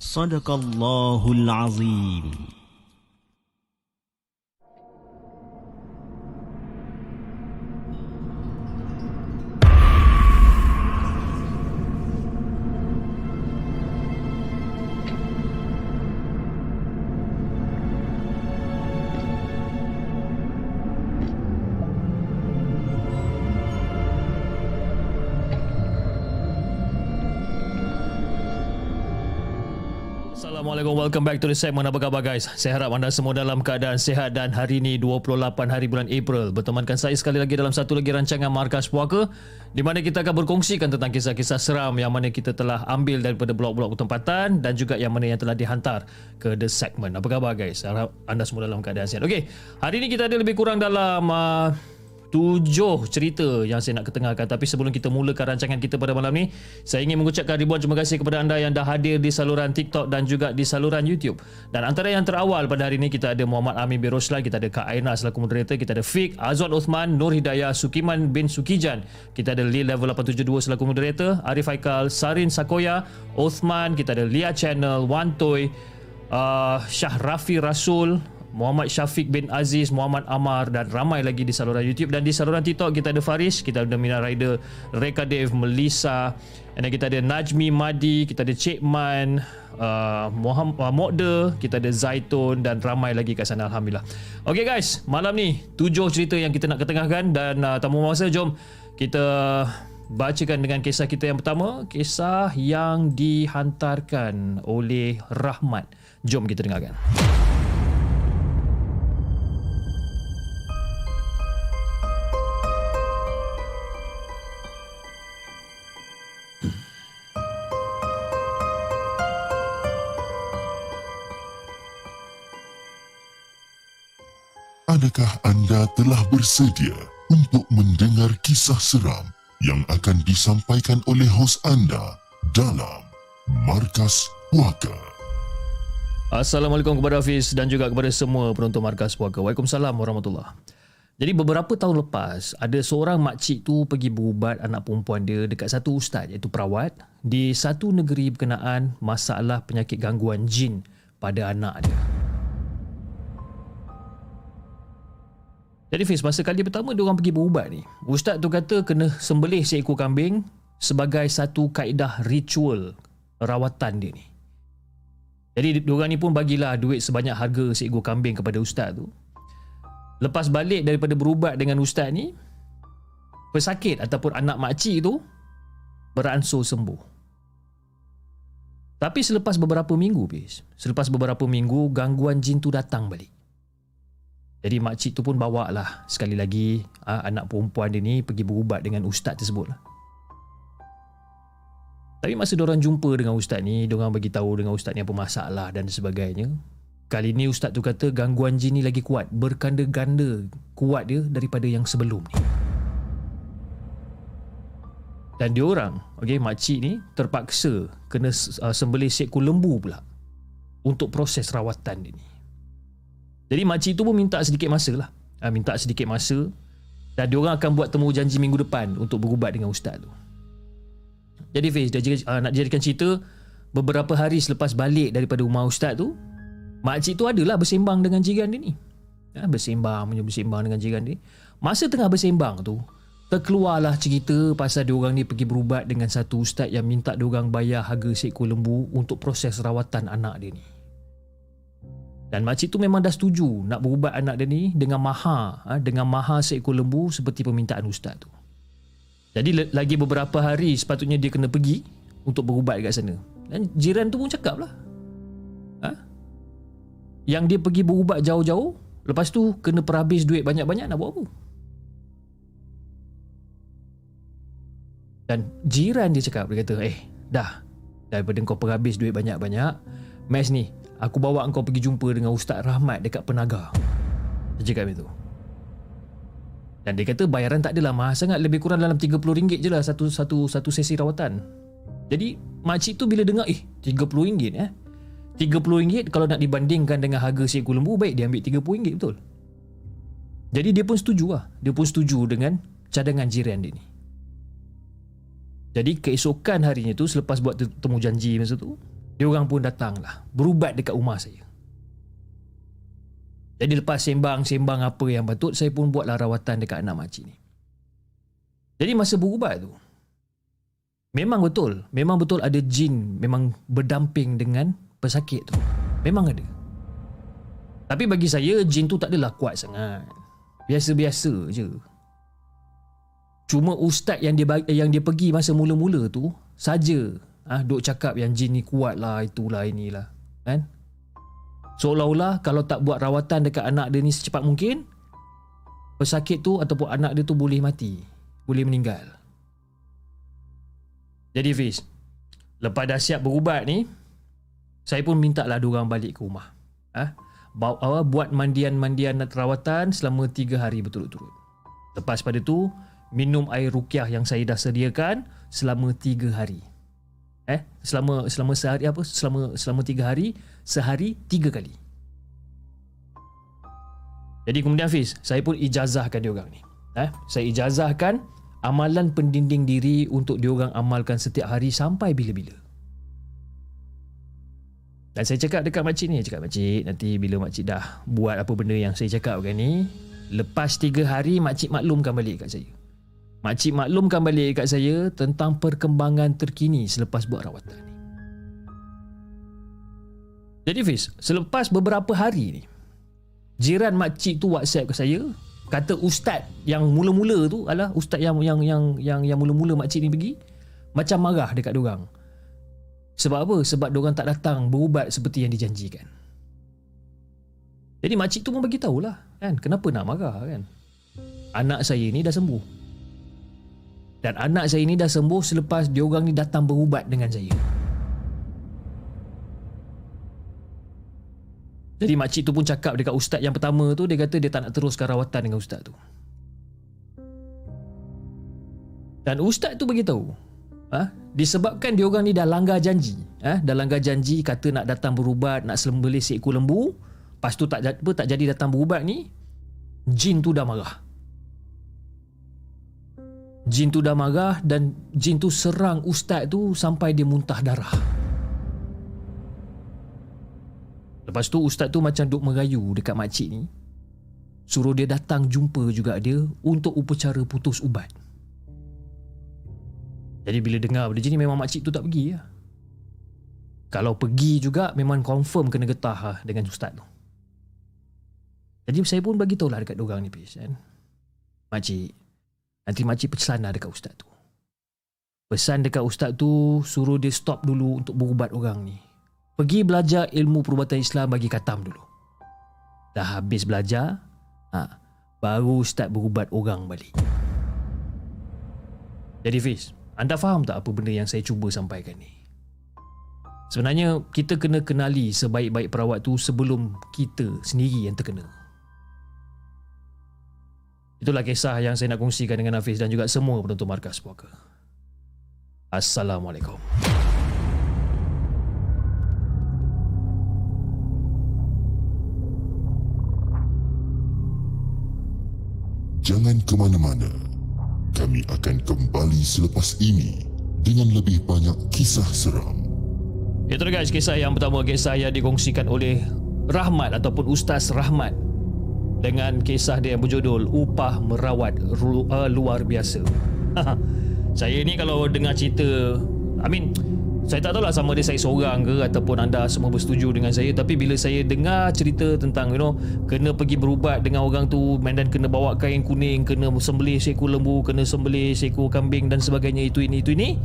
Sadaqallahul Azim. Assalamualaikum, welcome back to the segment. Apa khabar guys? Saya harap anda semua dalam keadaan sihat dan hari ini 28 hari bulan April. Bertemankan saya sekali lagi dalam satu lagi rancangan Markas Puaka Di mana kita akan berkongsikan tentang kisah-kisah seram Yang mana kita telah ambil daripada blog-blog tempatan Dan juga yang mana yang telah dihantar ke the segment. Apa khabar guys? Saya harap anda semua dalam keadaan sihat. Okey, hari ini kita ada lebih kurang dalam... Uh, tujuh cerita yang saya nak ketengahkan. Tapi sebelum kita mulakan rancangan kita pada malam ni saya ingin mengucapkan ribuan terima kasih kepada anda yang dah hadir di saluran TikTok dan juga di saluran YouTube. Dan antara yang terawal pada hari ini kita ada Muhammad Amin bin Roslan kita ada Kak Aina selaku moderator kita ada Fik Azwan Uthman Nur Hidayah Sukiman bin Sukijan. Kita ada Lee Level 872 selaku moderator Arif Haikal Sarin Sakoya Uthman kita ada Lia Channel Wan Toy uh, Syah Rafi Rasul Muhammad Syafiq bin Aziz, Muhammad Amar dan ramai lagi di saluran YouTube dan di saluran TikTok kita ada Faris, kita ada Mina Rider, Reka Dev, Melissa, dan kita ada Najmi Madi, kita ada Cik Man, uh, Muhammad uh, Mokde, kita ada Zaitun dan ramai lagi kat sana alhamdulillah. Okay guys, malam ni tujuh cerita yang kita nak ketengahkan dan uh, tamu masa jom kita bacakan dengan kisah kita yang pertama, kisah yang dihantarkan oleh Rahmat. Jom kita dengarkan. Adakah anda telah bersedia untuk mendengar kisah seram yang akan disampaikan oleh hos anda dalam Markas Puaka? Assalamualaikum kepada Hafiz dan juga kepada semua penonton Markas Puaka. Waalaikumsalam warahmatullahi Jadi beberapa tahun lepas, ada seorang makcik tu pergi berubat anak perempuan dia dekat satu ustaz iaitu perawat di satu negeri berkenaan masalah penyakit gangguan jin pada anak dia. Jadi Fiz, masa kali pertama dia orang pergi berubat ni, ustaz tu kata kena sembelih seekor kambing sebagai satu kaedah ritual rawatan dia ni. Jadi dia orang ni pun bagilah duit sebanyak harga seekor kambing kepada ustaz tu. Lepas balik daripada berubat dengan ustaz ni, pesakit ataupun anak makcik tu beransur sembuh. Tapi selepas beberapa minggu, bis, selepas beberapa minggu gangguan jin tu datang balik. Jadi makcik tu pun bawa lah sekali lagi ha, anak perempuan dia ni pergi berubat dengan ustaz tersebut lah. Tapi masa diorang jumpa dengan ustaz ni, diorang bagi tahu dengan ustaz ni apa masalah dan sebagainya. Kali ni ustaz tu kata gangguan jin ni lagi kuat, berganda-ganda kuat dia daripada yang sebelum ni. Dan diorang, okey, makcik ni terpaksa kena uh, sembelih seekor lembu pula untuk proses rawatan dia ni. Jadi makcik tu pun minta sedikit masa lah. Ha, minta sedikit masa dan diorang akan buat temu janji minggu depan untuk berubat dengan ustaz tu. Jadi Fiz, dia uh, nak jadikan cerita beberapa hari selepas balik daripada rumah ustaz tu, makcik tu adalah bersembang dengan jiran dia ni. Ha, bersembang, bersembang dengan jiran dia. Masa tengah bersembang tu, terkeluarlah cerita pasal diorang ni pergi berubat dengan satu ustaz yang minta diorang bayar harga seekor lembu untuk proses rawatan anak dia ni. Dan makcik tu memang dah setuju nak berubat anak dia ni dengan maha, ha, dengan maha seekor lembu seperti permintaan ustaz tu. Jadi lagi beberapa hari sepatutnya dia kena pergi untuk berubat dekat sana. Dan jiran tu pun cakap lah. Ha? Yang dia pergi berubat jauh-jauh, lepas tu kena perhabis duit banyak-banyak nak buat apa? Dan jiran dia cakap, dia kata, eh dah, daripada kau perhabis duit banyak-banyak, mes ni, aku bawa kau pergi jumpa dengan Ustaz Rahmat dekat Penaga. Dia cakap macam tu. Dan dia kata bayaran tak adalah mahal sangat Lebih kurang dalam RM30 je lah satu, satu, satu sesi rawatan. Jadi makcik tu bila dengar Eh RM30 eh? RM30 kalau nak dibandingkan dengan harga seekor lembu Baik dia ambil RM30 betul. Jadi dia pun setuju lah. Dia pun setuju dengan cadangan jiran dia ni. Jadi keesokan harinya tu Selepas buat temu janji masa tu Dia orang pun datang lah Berubat dekat rumah saya jadi lepas sembang-sembang apa yang patut, saya pun buatlah rawatan dekat anak makcik ni. Jadi masa berubat tu, memang betul, memang betul ada jin memang berdamping dengan pesakit tu. Memang ada. Tapi bagi saya, jin tu tak adalah kuat sangat. Biasa-biasa je. Cuma ustaz yang dia yang dia pergi masa mula-mula tu saja ah ha, duk cakap yang jin ni kuat lah itulah inilah kan Seolah-olah kalau tak buat rawatan dekat anak dia ni secepat mungkin, pesakit tu ataupun anak dia tu boleh mati, boleh meninggal. Jadi Fiz, lepas dah siap berubat ni, saya pun minta lah diorang balik ke rumah. Ha? Buat mandian-mandian rawatan selama 3 hari berturut-turut. Lepas pada tu, minum air rukyah yang saya dah sediakan selama 3 hari. Eh, selama selama sehari apa? Selama selama 3 hari sehari tiga kali. Jadi kemudian Hafiz, saya pun ijazahkan dia orang ni. Eh, saya ijazahkan amalan pendinding diri untuk dia orang amalkan setiap hari sampai bila-bila. Dan saya cakap dekat makcik ni, cakap makcik nanti bila makcik dah buat apa benda yang saya cakap kan ni, lepas tiga hari makcik maklumkan balik kat saya. Makcik maklumkan balik kat saya tentang perkembangan terkini selepas buat rawatan ni. Jadi Fiz, selepas beberapa hari ni, jiran makcik tu WhatsApp ke saya, kata ustaz yang mula-mula tu adalah ustaz yang yang yang yang yang mula-mula makcik ni pergi macam marah dekat orang. Sebab apa? Sebab orang tak datang berubat seperti yang dijanjikan. Jadi makcik tu pun bagi tahulah, kan? Kenapa nak marah kan? Anak saya ni dah sembuh. Dan anak saya ni dah sembuh selepas dia orang ni datang berubat dengan saya. Jadi makcik tu pun cakap dekat ustaz yang pertama tu dia kata dia tak nak teruskan rawatan dengan ustaz tu. Dan ustaz tu bagi tahu, ha, disebabkan dia orang ni dah langgar janji, ha, dah langgar janji kata nak datang berubat, nak sembelih seekor lembu, pas tu tak apa tak jadi datang berubat ni, jin tu dah marah. Jin tu dah marah dan jin tu serang ustaz tu sampai dia muntah darah. Lepas tu ustaz tu macam duk merayu dekat makcik ni. Suruh dia datang jumpa juga dia untuk upacara putus ubat. Jadi bila dengar benda ni memang makcik tu tak pergi lah. Kalau pergi juga memang confirm kena getah lah dengan ustaz tu. Jadi saya pun bagi tahu lah dekat dorang ni Pis kan. Makcik, Nanti makcik pesan lah dekat ustaz tu. Pesan dekat ustaz tu suruh dia stop dulu untuk berubat orang ni. Pergi belajar ilmu perubatan Islam bagi katam dulu. Dah habis belajar, ha, baru start berubat orang balik. Jadi Fiz, anda faham tak apa benda yang saya cuba sampaikan ni? Sebenarnya kita kena kenali sebaik-baik perawat tu sebelum kita sendiri yang terkena. Itulah kisah yang saya nak kongsikan dengan Hafiz dan juga semua penonton markas puaka. Assalamualaikum. Jangan ke mana-mana. Kami akan kembali selepas ini dengan lebih banyak kisah seram. Itu guys kisah yang pertama kisah yang dikongsikan oleh Rahmat ataupun Ustaz Rahmat dengan kisah dia yang berjudul Upah Merawat Ru- uh, Luar Biasa. saya ni kalau dengar cerita, I mean, saya tak tahulah sama ada saya seorang ke ataupun anda semua bersetuju dengan saya. Tapi bila saya dengar cerita tentang you know kena pergi berubat dengan orang tu dan kena bawa kain kuning kena sembelih seekor lembu kena sembelih seekor kambing dan sebagainya itu ini itu ini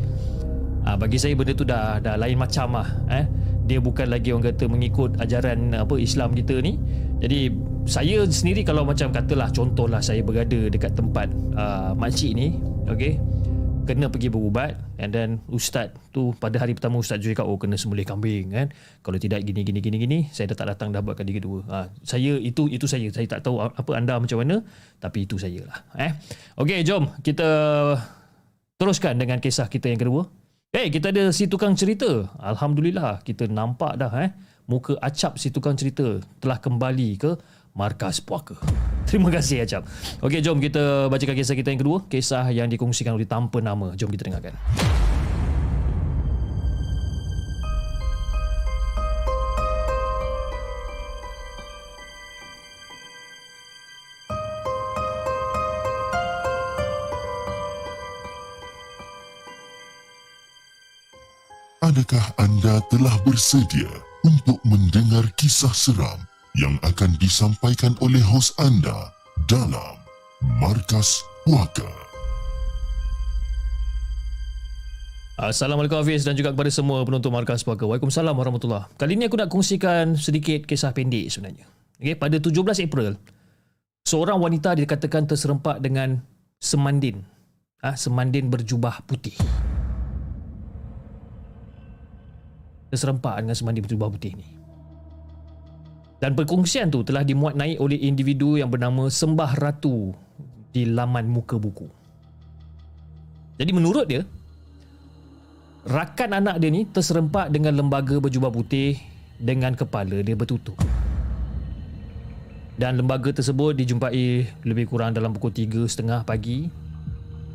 ah bagi saya benda tu dah dah lain macam lah eh. Dia bukan lagi orang kata mengikut ajaran apa Islam kita ni. Jadi saya sendiri kalau macam katalah contohlah saya berada dekat tempat uh, makcik ni okey kena pergi berubat and then ustaz tu pada hari pertama ustaz juga oh kena sembelih kambing kan. Kalau tidak gini gini gini gini saya dah tak datang dah buat kali kedua. Ha, saya itu itu saya. Saya tak tahu apa anda macam mana tapi itu saya lah eh. Okey jom kita teruskan dengan kisah kita yang kedua. Eh, hey, kita ada si tukang cerita. Alhamdulillah, kita nampak dah eh. Muka Acap si tukang cerita telah kembali ke Markas Puaka. Terima kasih Acap. Okey, jom kita bacakan kisah kita yang kedua. Kisah yang dikongsikan oleh tanpa nama. Jom kita dengarkan. Adakah anda telah bersedia untuk mendengar kisah seram yang akan disampaikan oleh hos anda dalam Markas Puaka? Assalamualaikum Hafiz dan juga kepada semua penonton Markas Puaka. Waalaikumsalam warahmatullahi Kali ini aku nak kongsikan sedikit kisah pendek sebenarnya. Okay, pada 17 April, seorang wanita dikatakan terserempak dengan semandin. Ah, semandin berjubah putih. terserempak dengan semandi berjubah putih ni. Dan perkongsian tu telah dimuat naik oleh individu yang bernama Sembah Ratu di laman muka buku. Jadi menurut dia, rakan anak dia ni terserempak dengan lembaga berjubah putih dengan kepala dia bertutup. Dan lembaga tersebut dijumpai lebih kurang dalam pukul 3.30 pagi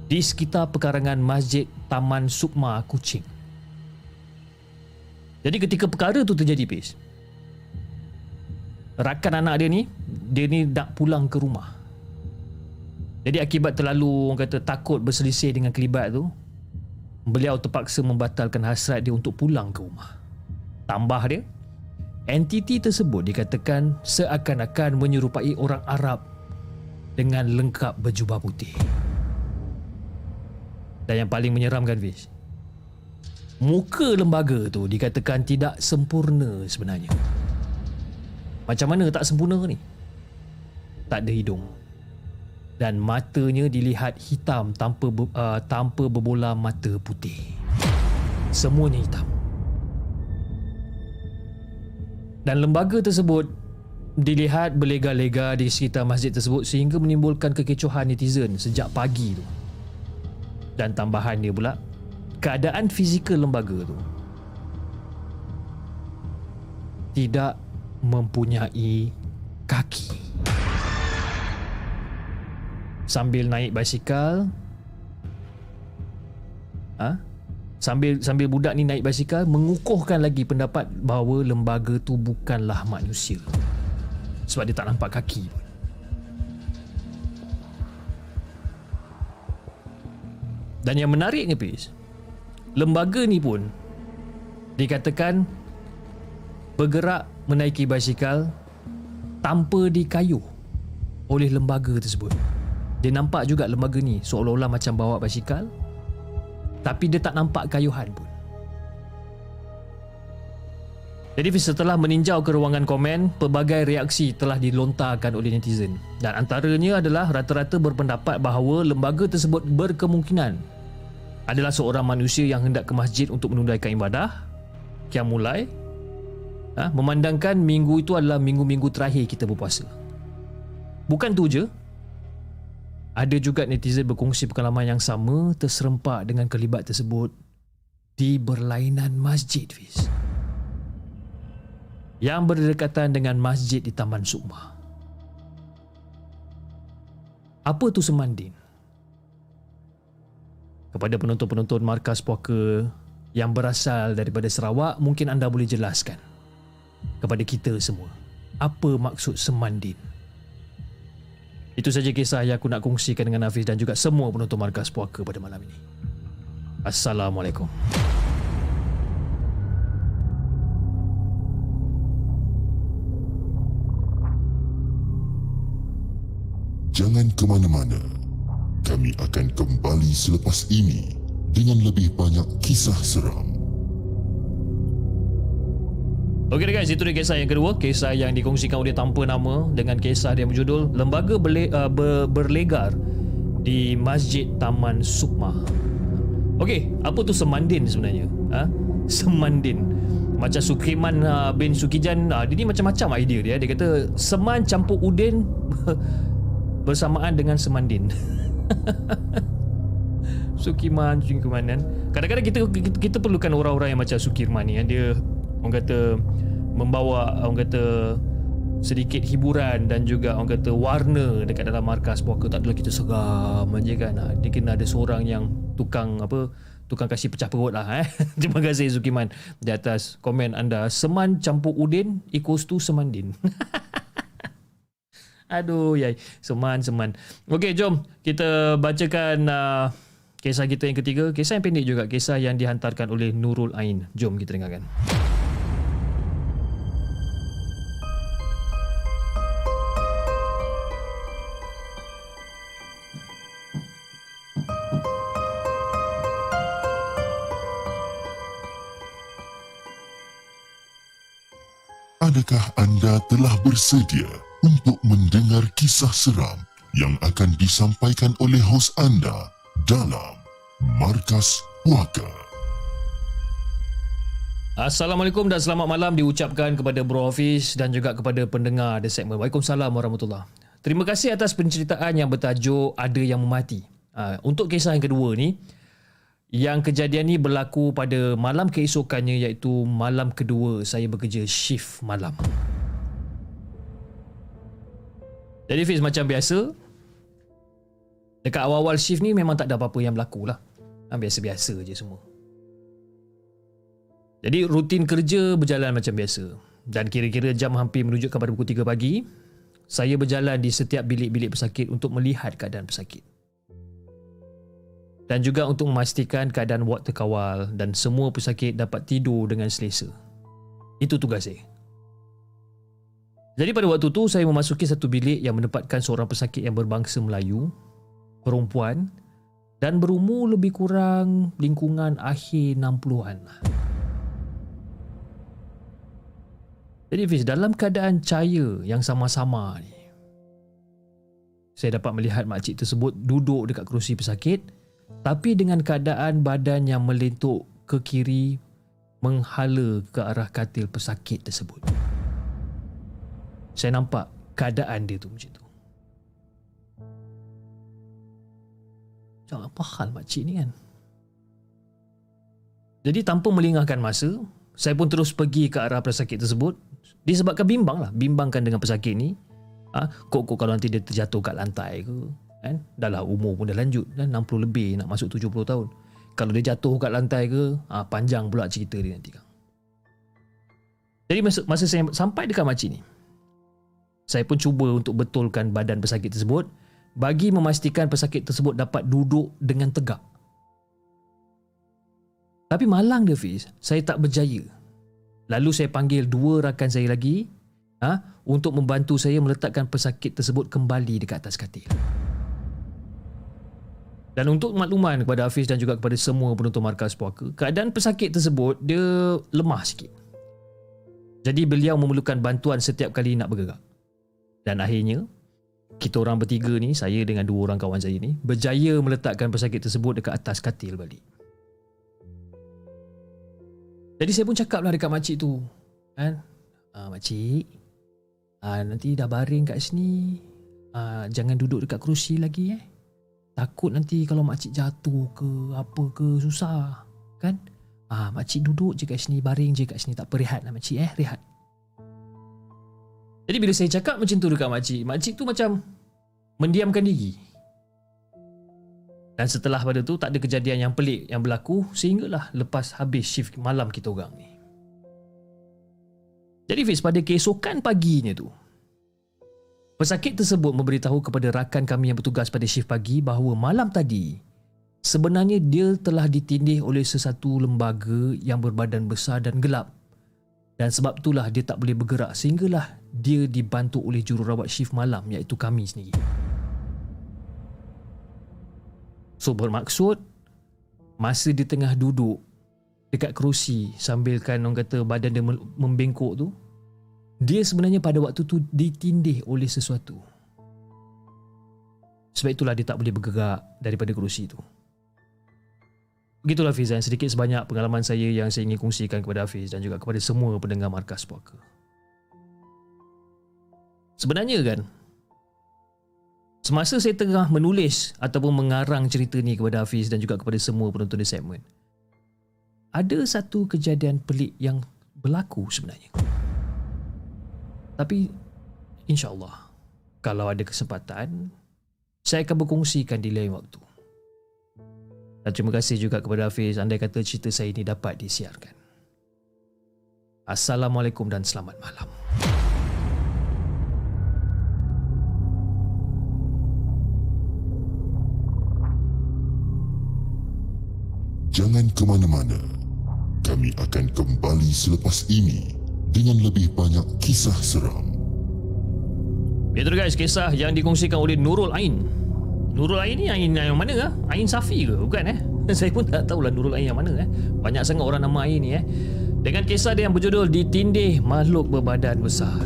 di sekitar pekarangan Masjid Taman Sukma Kuching. Jadi ketika perkara tu terjadi Pis Rakan anak dia ni Dia ni nak pulang ke rumah Jadi akibat terlalu Orang kata takut berselisih dengan kelibat tu Beliau terpaksa membatalkan hasrat dia untuk pulang ke rumah Tambah dia Entiti tersebut dikatakan seakan-akan menyerupai orang Arab dengan lengkap berjubah putih. Dan yang paling menyeramkan Fish, muka lembaga tu dikatakan tidak sempurna sebenarnya. Macam mana tak sempurna ni? Tak ada hidung. Dan matanya dilihat hitam tanpa uh, tanpa berbola mata putih. Semuanya hitam. Dan lembaga tersebut dilihat berlega-lega di sekitar masjid tersebut sehingga menimbulkan kekecohan netizen sejak pagi tu. Dan tambahan dia pula, keadaan fizikal lembaga tu tidak mempunyai kaki. Sambil naik basikal, ha? Sambil sambil budak ni naik basikal mengukuhkan lagi pendapat bahawa lembaga tu bukanlah manusia. Sebab dia tak nampak kaki. Dan yang menariknya Pis, lembaga ni pun dikatakan bergerak menaiki basikal tanpa dikayuh oleh lembaga tersebut. Dia nampak juga lembaga ni seolah-olah macam bawa basikal tapi dia tak nampak kayuhan pun. Jadi setelah meninjau ke ruangan komen, pelbagai reaksi telah dilontarkan oleh netizen. Dan antaranya adalah rata-rata berpendapat bahawa lembaga tersebut berkemungkinan adalah seorang manusia yang hendak ke masjid untuk menunaikan ibadah, kiam mulai, ha, memandangkan minggu itu adalah minggu-minggu terakhir kita berpuasa. Bukan tu je, ada juga netizen berkongsi pengalaman yang sama terserempak dengan kelibat tersebut di berlainan masjid, Fiz. Yang berdekatan dengan masjid di Taman Sukma. Apa tu semandin? Kepada penonton-penonton markas puaka yang berasal daripada Sarawak, mungkin anda boleh jelaskan kepada kita semua apa maksud semandin? Itu saja kisah yang aku nak kongsikan dengan Hafiz dan juga semua penonton Markas Puaka pada malam ini. Assalamualaikum. Jangan ke mana-mana. Kami akan kembali selepas ini dengan lebih banyak kisah seram. Okey guys, itu dia kisah yang kedua, kisah yang dikongsikan oleh tanpa nama dengan kisah dia berjudul Lembaga Berle- uh, Ber- Berlegar di Masjid Taman Sukma. Okey, apa tu semandin sebenarnya? Ha? Semandin. Macam Sukriman uh, bin Sukijan, uh, dia ni macam-macam idea dia. Dia kata seman campur udin bersamaan dengan semandin. Sukiman, Sukimanan. Kadang-kadang kita, kita kita perlukan orang-orang yang macam Sukirman ni yang dia orang kata membawa orang kata sedikit hiburan dan juga orang kata warna dekat dalam markas puaka tak adalah kita seram aja kan. Ha, dia kena ada seorang yang tukang apa tukang kasih pecah perut lah eh. terima kasih Zukiman. Di atas komen anda seman campur udin equals to semandin aduh yai. Seman seman. Okey jom kita bacakan uh, kisah kita yang ketiga. Kisah yang pendek juga. Kisah yang dihantarkan oleh Nurul Ain. Jom kita dengarkan Adakah anda telah bersedia untuk mendengar kisah seram yang akan disampaikan oleh hos anda dalam Markas Puaka? Assalamualaikum dan selamat malam diucapkan kepada Bro Hafiz dan juga kepada pendengar The Segment. Waalaikumsalam warahmatullahi Terima kasih atas penceritaan yang bertajuk Ada Yang Memati. Uh, untuk kisah yang kedua ni, yang kejadian ni berlaku pada malam keesokannya iaitu malam kedua saya bekerja shift malam. Jadi Fiz macam biasa, dekat awal-awal shift ni memang tak ada apa-apa yang berlaku lah. Ha, biasa-biasa je semua. Jadi rutin kerja berjalan macam biasa. Dan kira-kira jam hampir menunjukkan pada pukul 3 pagi, saya berjalan di setiap bilik-bilik pesakit untuk melihat keadaan pesakit. Dan juga untuk memastikan keadaan ward terkawal dan semua pesakit dapat tidur dengan selesa. Itu tugas saya. Jadi pada waktu tu saya memasuki satu bilik yang menempatkan seorang pesakit yang berbangsa Melayu, perempuan dan berumur lebih kurang lingkungan akhir 60-an. Jadi Fiz, dalam keadaan cahaya yang sama-sama ni, saya dapat melihat makcik tersebut duduk dekat kerusi pesakit tapi dengan keadaan badan yang melentuk ke kiri menghala ke arah katil pesakit tersebut. Saya nampak keadaan dia tu macam tu. Macam apa hal makcik ni kan? Jadi tanpa melingahkan masa, saya pun terus pergi ke arah pesakit tersebut disebabkan bimbang lah, bimbangkan dengan pesakit ni. Ha, kok-kok kalau nanti dia terjatuh kat lantai ke, kan? Dah lah umur pun dah lanjut kan 60 lebih nak masuk 70 tahun. Kalau dia jatuh kat lantai ke, ha, panjang pula cerita dia nanti kan. Jadi masa, masa saya sampai dekat makcik ni, saya pun cuba untuk betulkan badan pesakit tersebut bagi memastikan pesakit tersebut dapat duduk dengan tegak. Tapi malang dia Fiz, saya tak berjaya. Lalu saya panggil dua rakan saya lagi ha, untuk membantu saya meletakkan pesakit tersebut kembali dekat atas katil. Dan untuk makluman kepada Hafiz dan juga kepada semua penonton markas puaka, keadaan pesakit tersebut dia lemah sikit. Jadi beliau memerlukan bantuan setiap kali nak bergerak. Dan akhirnya, kita orang bertiga ni, saya dengan dua orang kawan saya ni, berjaya meletakkan pesakit tersebut dekat atas katil balik. Jadi saya pun cakap lah dekat makcik tu. Kan? Ah, makcik, ah, nanti dah baring kat sini, ah, jangan duduk dekat kerusi lagi eh. Takut nanti kalau makcik jatuh ke apa ke susah. Kan? Ah, makcik duduk je kat sini, baring je kat sini. Tak apa, rehat lah makcik eh, rehat. Jadi bila saya cakap macam tu dekat makcik, makcik tu macam mendiamkan diri. Dan setelah pada tu tak ada kejadian yang pelik yang berlaku sehinggalah lepas habis shift malam kita orang ni. Jadi Fiz pada keesokan paginya tu Pesakit tersebut memberitahu kepada rakan kami yang bertugas pada shift pagi bahawa malam tadi sebenarnya dia telah ditindih oleh sesuatu lembaga yang berbadan besar dan gelap. Dan sebab itulah dia tak boleh bergerak sehinggalah dia dibantu oleh jururawat shift malam iaitu kami sendiri. So bermaksud masa dia tengah duduk dekat kerusi sambilkan orang kata badan dia membengkok tu dia sebenarnya pada waktu tu ditindih oleh sesuatu. Sebab itulah dia tak boleh bergerak daripada kerusi tu. Begitulah Hafiz sedikit sebanyak pengalaman saya yang saya ingin kongsikan kepada Hafiz dan juga kepada semua pendengar Markas Puaka. Sebenarnya kan, Semasa saya tengah menulis ataupun mengarang cerita ni kepada Hafiz dan juga kepada semua penonton di segmen, ada satu kejadian pelik yang berlaku sebenarnya. Tapi insya-Allah kalau ada kesempatan saya akan berkongsikan di lain waktu. Dan terima kasih juga kepada Hafiz andai kata cerita saya ini dapat disiarkan. Assalamualaikum dan selamat malam. Jangan ke mana-mana. Kami akan kembali selepas ini dengan lebih banyak kisah seram. Itu guys, kisah yang dikongsikan oleh Nurul Ain. Nurul Ain ni Ain yang mana ah? Ain Safi ke? Bukan eh? Saya pun tak tahulah Nurul Ain yang mana eh. Banyak sangat orang nama Ain ni eh. Dengan kisah dia yang berjudul Ditindih Makhluk Berbadan Besar.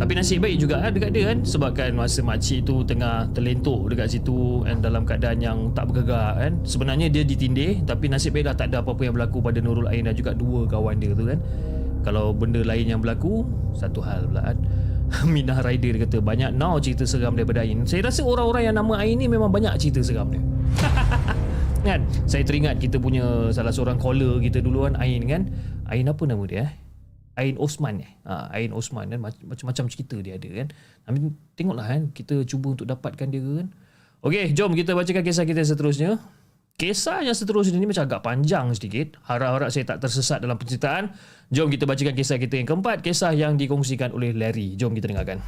Tapi nasib baik juga kan dekat dia kan sebabkan masa makcik tu tengah terlentuk dekat situ dan dalam keadaan yang tak bergerak kan. Sebenarnya dia ditindih tapi nasib baiklah tak ada apa-apa yang berlaku pada Nurul Ain dan juga dua kawan dia tu kan. Kalau benda lain yang berlaku satu hal pula kan. Minah Rider dia kata banyak now cerita seram daripada Ain. Saya rasa orang-orang yang nama Ain ni memang banyak cerita seram dia. kan? Saya teringat kita punya salah seorang caller kita dulu kan Ain kan. Ain apa nama dia eh? Ain Osman eh. Ha, Ain Osman kan macam-macam cerita dia ada kan. Tapi tengoklah kan kita cuba untuk dapatkan dia kan. Okey, jom kita bacakan kisah kita seterusnya. Kisah yang seterusnya ni macam agak panjang sedikit. Harap-harap saya tak tersesat dalam penceritaan. Jom kita bacakan kisah kita yang keempat, kisah yang dikongsikan oleh Larry. Jom kita dengarkan.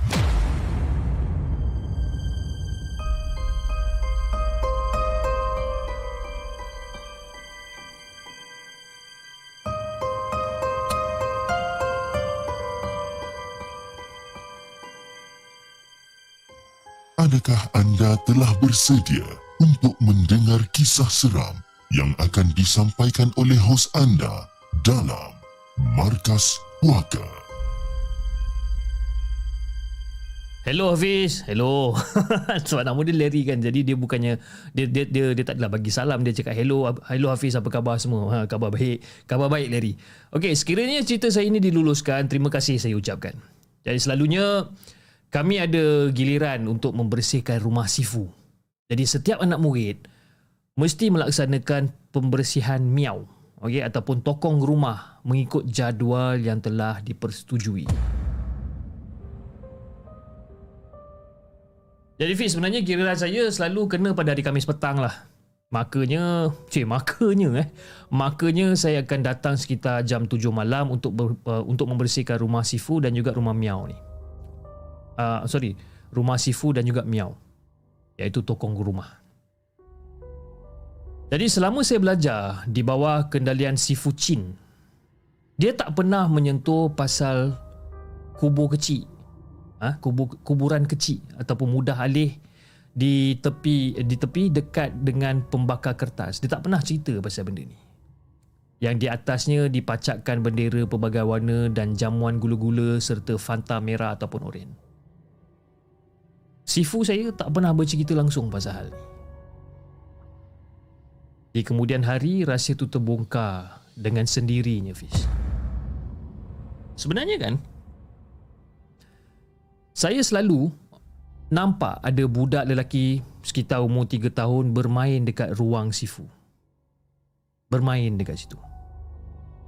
Adakah anda telah bersedia untuk mendengar kisah seram yang akan disampaikan oleh hos anda dalam Markas Puaka? Hello Hafiz. Hello. Sebab nama dia Larry kan. Jadi dia bukannya dia dia dia, dia tak adalah bagi salam dia cakap hello hello Hafiz apa khabar semua? Ha khabar baik. Khabar baik Larry. Okey, sekiranya cerita saya ini diluluskan, terima kasih saya ucapkan. Jadi selalunya kami ada giliran untuk membersihkan rumah sifu. Jadi setiap anak murid mesti melaksanakan pembersihan miau okay, ataupun tokong rumah mengikut jadual yang telah dipersetujui. Jadi Fiz sebenarnya giliran saya selalu kena pada hari Kamis petang lah. Makanya, cik, makanya eh. Makanya saya akan datang sekitar jam 7 malam untuk ber, uh, untuk membersihkan rumah sifu dan juga rumah miau ni uh, sorry rumah Sifu dan juga Miao iaitu tokong rumah jadi selama saya belajar di bawah kendalian Sifu Chin dia tak pernah menyentuh pasal kubur kecil ha? kubur, kuburan kecil ataupun mudah alih di tepi di tepi dekat dengan pembakar kertas. Dia tak pernah cerita pasal benda ni. Yang di atasnya dipacakkan bendera pelbagai warna dan jamuan gula-gula serta Fanta merah ataupun oren. Sifu saya tak pernah bercerita langsung pasal hal ni. Di kemudian hari, rahsia itu terbongkar dengan sendirinya, Fiz. Sebenarnya kan, saya selalu nampak ada budak lelaki sekitar umur 3 tahun bermain dekat ruang sifu. Bermain dekat situ.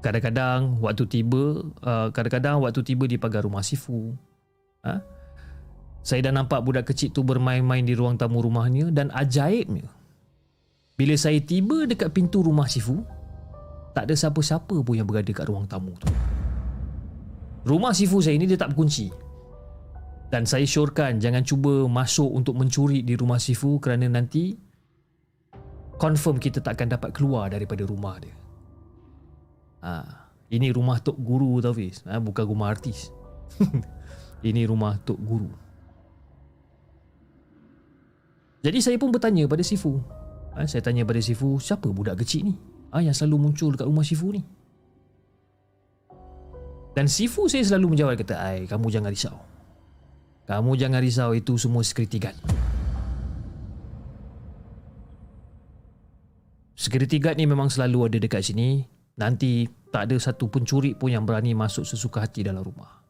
Kadang-kadang waktu tiba, uh, kadang-kadang waktu tiba di pagar rumah sifu. Ha? Saya dah nampak budak kecil tu bermain-main di ruang tamu rumahnya dan ajaibnya. Bila saya tiba dekat pintu rumah sifu, tak ada siapa-siapa pun yang berada kat ruang tamu tu. Rumah sifu saya ni dia tak berkunci. Dan saya syorkan jangan cuba masuk untuk mencuri di rumah Sifu kerana nanti confirm kita tak akan dapat keluar daripada rumah dia. Ha, ini rumah Tok Guru tau Fiz. Ha, bukan rumah artis. ini rumah Tok Guru. Jadi saya pun bertanya pada Sifu. Ha, saya tanya pada Sifu, siapa budak kecil ni? Ha, yang selalu muncul dekat rumah Sifu ni? Dan Sifu saya selalu menjawab kata, "Ai, kamu jangan risau. Kamu jangan risau itu semua security guard. Security guard ni memang selalu ada dekat sini. Nanti tak ada satu pencuri pun yang berani masuk sesuka hati dalam rumah.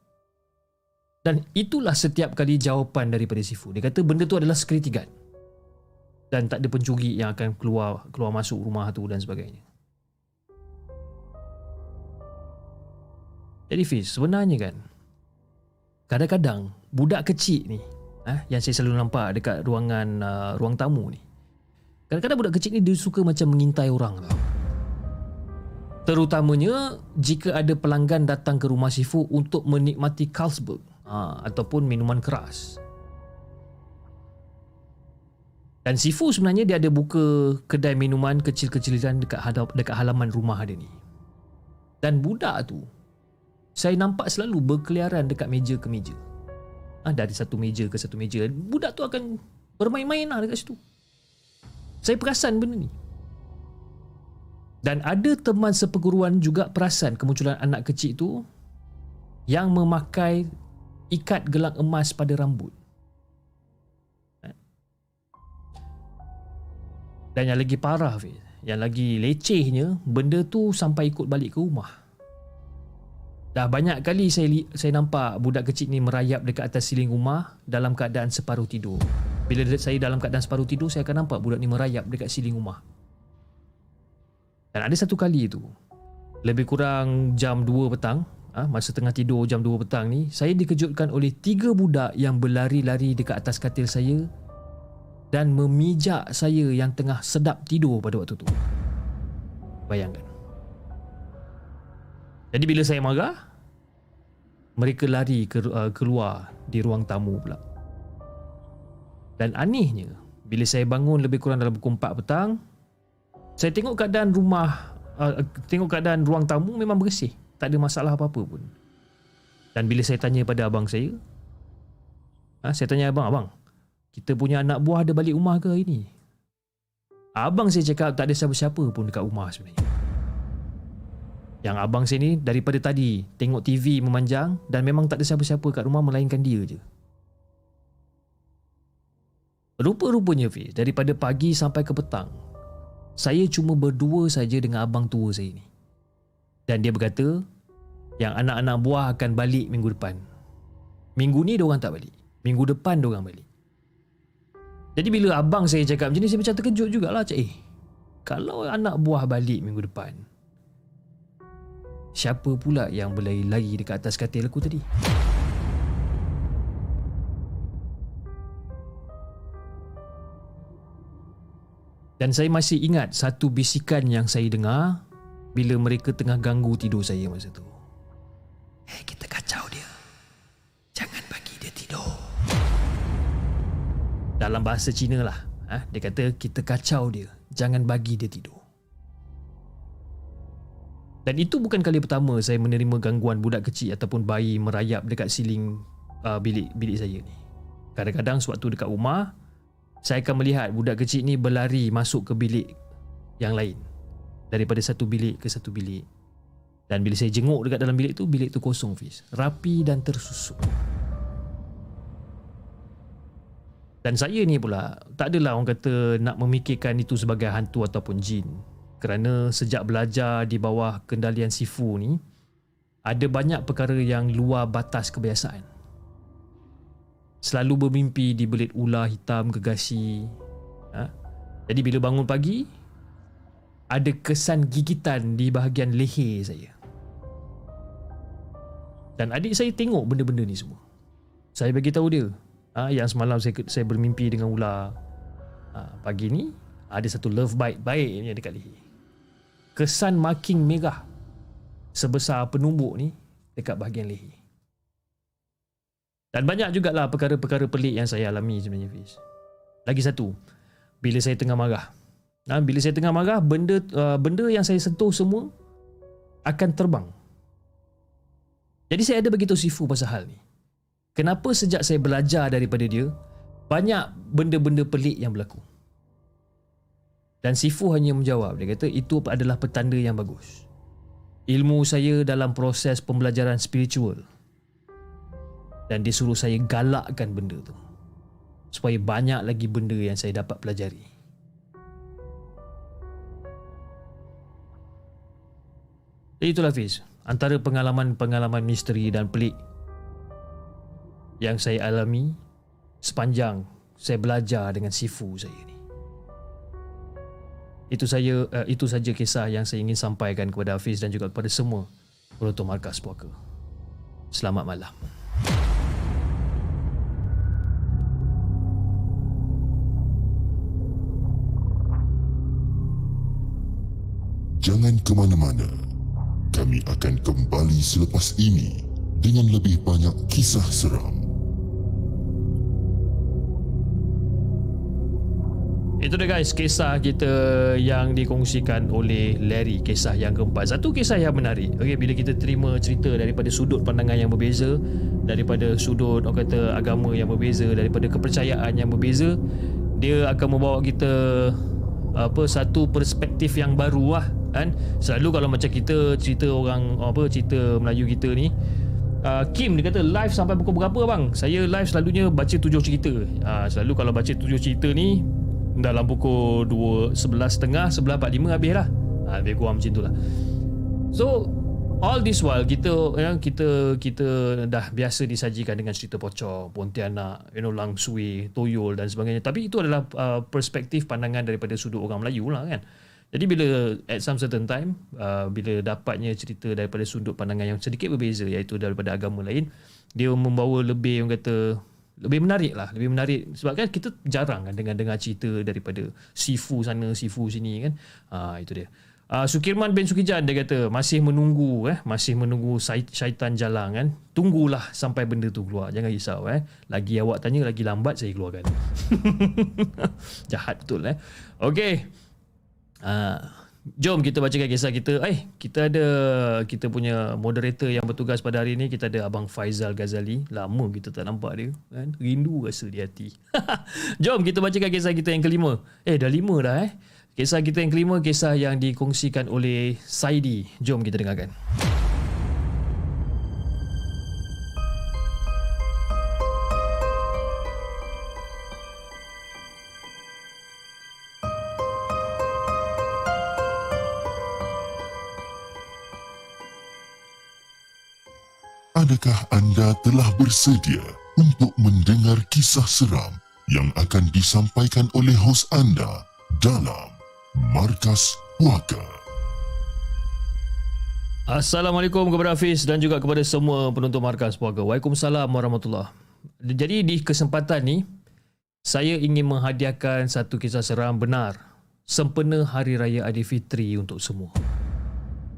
Dan itulah setiap kali jawapan daripada Sifu. Dia kata benda tu adalah security guard. Dan tak ada pencuri yang akan keluar keluar masuk rumah tu dan sebagainya. Jadi Fiz, sebenarnya kan kadang-kadang budak kecil ni eh, yang saya selalu nampak dekat ruangan uh, ruang tamu ni kadang-kadang budak kecil ni dia suka macam mengintai orang tau terutamanya jika ada pelanggan datang ke rumah Sifu untuk menikmati Carlsberg ha, ataupun minuman keras dan Sifu sebenarnya dia ada buka kedai minuman kecil-kecilan dekat hadap, dekat halaman rumah dia ni. Dan budak tu saya nampak selalu berkeliaran dekat meja ke meja. Ha, dari satu meja ke satu meja. Budak tu akan bermain-main lah dekat situ. Saya perasan benda ni. Dan ada teman seperguruan juga perasan kemunculan anak kecil tu yang memakai ikat gelang emas pada rambut dan yang lagi parah yang lagi lecehnya benda tu sampai ikut balik ke rumah Dah banyak kali saya saya nampak budak kecil ni merayap dekat atas siling rumah dalam keadaan separuh tidur. Bila saya dalam keadaan separuh tidur, saya akan nampak budak ni merayap dekat siling rumah. Dan ada satu kali itu, lebih kurang jam 2 petang, ah, masa tengah tidur jam 2 petang ni, saya dikejutkan oleh tiga budak yang berlari-lari dekat atas katil saya dan memijak saya yang tengah sedap tidur pada waktu tu. Bayangkan. Jadi bila saya marah, mereka lari ke, uh, keluar di ruang tamu pula. Dan anehnya, bila saya bangun lebih kurang dalam pukul 4 petang, saya tengok keadaan rumah, uh, tengok keadaan ruang tamu memang bersih. Tak ada masalah apa-apa pun. Dan bila saya tanya pada abang saya, ha, saya tanya abang, abang, kita punya anak buah ada balik rumah ke hari ni? Abang saya cakap tak ada siapa-siapa pun dekat rumah sebenarnya. Yang abang sini daripada tadi tengok TV memanjang dan memang tak ada siapa-siapa kat rumah melainkan dia je. Rupa-rupanya Fiz, daripada pagi sampai ke petang, saya cuma berdua saja dengan abang tua saya ni. Dan dia berkata, yang anak-anak buah akan balik minggu depan. Minggu ni dia orang tak balik. Minggu depan dia orang balik. Jadi bila abang saya cakap macam ni, saya macam terkejut jugalah. Cik, eh, kalau anak buah balik minggu depan, Siapa pula yang berlari-lari dekat atas katil aku tadi? Dan saya masih ingat satu bisikan yang saya dengar bila mereka tengah ganggu tidur saya masa tu. Hei, kita kacau dia. Dalam bahasa Cina lah. Ha? Dia kata, kita kacau dia. Jangan bagi dia tidur. Dan itu bukan kali pertama saya menerima gangguan budak kecil ataupun bayi merayap dekat siling uh, bilik bilik saya ni. Kadang-kadang sewaktu dekat rumah, saya akan melihat budak kecil ni berlari masuk ke bilik yang lain. Daripada satu bilik ke satu bilik. Dan bila saya jenguk dekat dalam bilik tu, bilik tu kosong Fiz. Rapi dan tersusun. Dan saya ni pula, tak adalah orang kata nak memikirkan itu sebagai hantu ataupun jin. Kerana sejak belajar di bawah kendalian Sifu ni, ada banyak perkara yang luar batas kebiasaan. Selalu bermimpi di belit ular hitam gegasi. Ha? Jadi bila bangun pagi, ada kesan gigitan di bahagian leher saya. Dan adik saya tengok benda-benda ni semua. Saya bagi tahu dia, ha, yang semalam saya saya bermimpi dengan ular. Ha, pagi ni ada satu love bite baik ni dekat leher. Kesan marking merah sebesar penumbuk ni dekat bahagian leher. Dan banyak jugalah perkara-perkara pelik yang saya alami sebenarnya Fiz. Lagi satu, bila saya tengah marah. Nah, bila saya tengah marah, benda uh, benda yang saya sentuh semua akan terbang. Jadi saya ada begitu sifu pasal hal ni. Kenapa sejak saya belajar daripada dia, banyak benda-benda pelik yang berlaku. Dan Sifu hanya menjawab, dia kata itu adalah petanda yang bagus. Ilmu saya dalam proses pembelajaran spiritual. Dan dia suruh saya galakkan benda tu. Supaya banyak lagi benda yang saya dapat pelajari. Itulah Fiz antara pengalaman-pengalaman misteri dan pelik yang saya alami sepanjang saya belajar dengan sifu saya ni. Itu saya uh, itu saja kisah yang saya ingin sampaikan kepada Hafiz dan juga kepada semua penonton markas puaka. Selamat malam. Jangan ke mana-mana kami akan kembali selepas ini dengan lebih banyak kisah seram. Itu dia guys kisah kita yang dikongsikan oleh Larry kisah yang keempat. Satu kisah yang menarik. Okey bila kita terima cerita daripada sudut pandangan yang berbeza, daripada sudut orang kata agama yang berbeza, daripada kepercayaan yang berbeza, dia akan membawa kita apa satu perspektif yang baru lah kan selalu kalau macam kita cerita orang apa cerita Melayu kita ni uh, Kim dia kata live sampai pukul berapa bang saya live selalunya baca tujuh cerita uh, selalu kalau baca tujuh cerita ni dalam pukul 2 11.30 11.45 habis lah. Ha, lebih kurang macam tu lah so all this while kita ya, kita kita dah biasa disajikan dengan cerita pocong pontianak you know langsui toyol dan sebagainya. Tapi itu adalah uh, perspektif pandangan daripada sudut orang Melayu lah kan? Jadi bila at some certain time uh, bila dapatnya cerita daripada sudut pandangan yang sedikit berbeza iaitu daripada agama lain dia membawa lebih orang kata lebih menarik lah lebih menarik. Sebab kan kita jarang kan dengan dengar cerita daripada sifu sana sifu sini kan. Ha, itu dia. Uh, Sukirman bin Sukijan dia kata masih menunggu eh masih menunggu syaitan jalan kan. Tunggulah sampai benda tu keluar. Jangan risau eh. Lagi awak tanya lagi lambat saya keluarkan. Jahat betul eh. Okey. Uh, Jom kita bacakan kisah kita. Eh, kita ada kita punya moderator yang bertugas pada hari ini. Kita ada Abang Faizal Ghazali. Lama kita tak nampak dia. Kan? Rindu rasa di hati. Jom kita bacakan kisah kita yang kelima. Eh, dah lima dah eh. Kisah kita yang kelima, kisah yang dikongsikan oleh Saidi. Jom kita dengarkan. Adakah anda telah bersedia untuk mendengar kisah seram yang akan disampaikan oleh hos anda dalam Markas Puaka? Assalamualaikum kepada Hafiz dan juga kepada semua penonton Markas Puaka. Waalaikumsalam warahmatullahi Jadi di kesempatan ni, saya ingin menghadiahkan satu kisah seram benar sempena Hari Raya Aidilfitri untuk semua.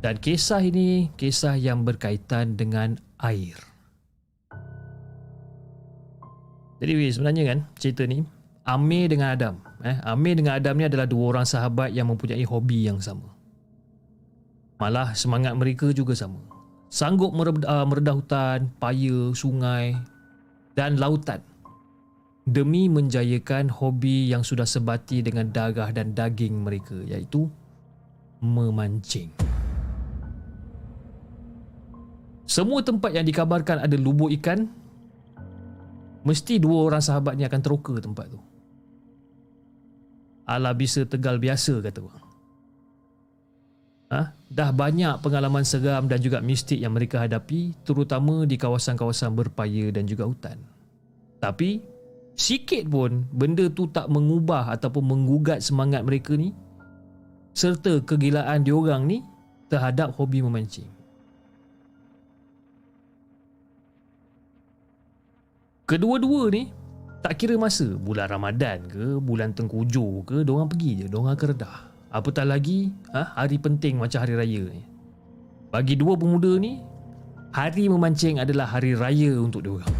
Dan kisah ini kisah yang berkaitan dengan air. Jadi sebenarnya kan cerita ni Amir dengan Adam. Eh, Amir dengan Adam ni adalah dua orang sahabat yang mempunyai hobi yang sama. Malah semangat mereka juga sama. Sanggup meredah, uh, meredah hutan, paya, sungai dan lautan demi menjayakan hobi yang sudah sebati dengan darah dan daging mereka iaitu memancing. Semua tempat yang dikabarkan ada lubuk ikan mesti dua orang sahabat ni akan teroka tempat tu. Ala bisa tegal biasa kata orang. Ha? Dah banyak pengalaman seram dan juga mistik yang mereka hadapi terutama di kawasan-kawasan berpaya dan juga hutan. Tapi sikit pun benda tu tak mengubah ataupun menggugat semangat mereka ni serta kegilaan diorang ni terhadap hobi memancing. Kedua-dua ni tak kira masa bulan Ramadan ke bulan tengkujuh ke diorang pergi je diorang akan redah. Apatah lagi ha, hari penting macam hari raya ni. Bagi dua pemuda ni hari memancing adalah hari raya untuk diorang.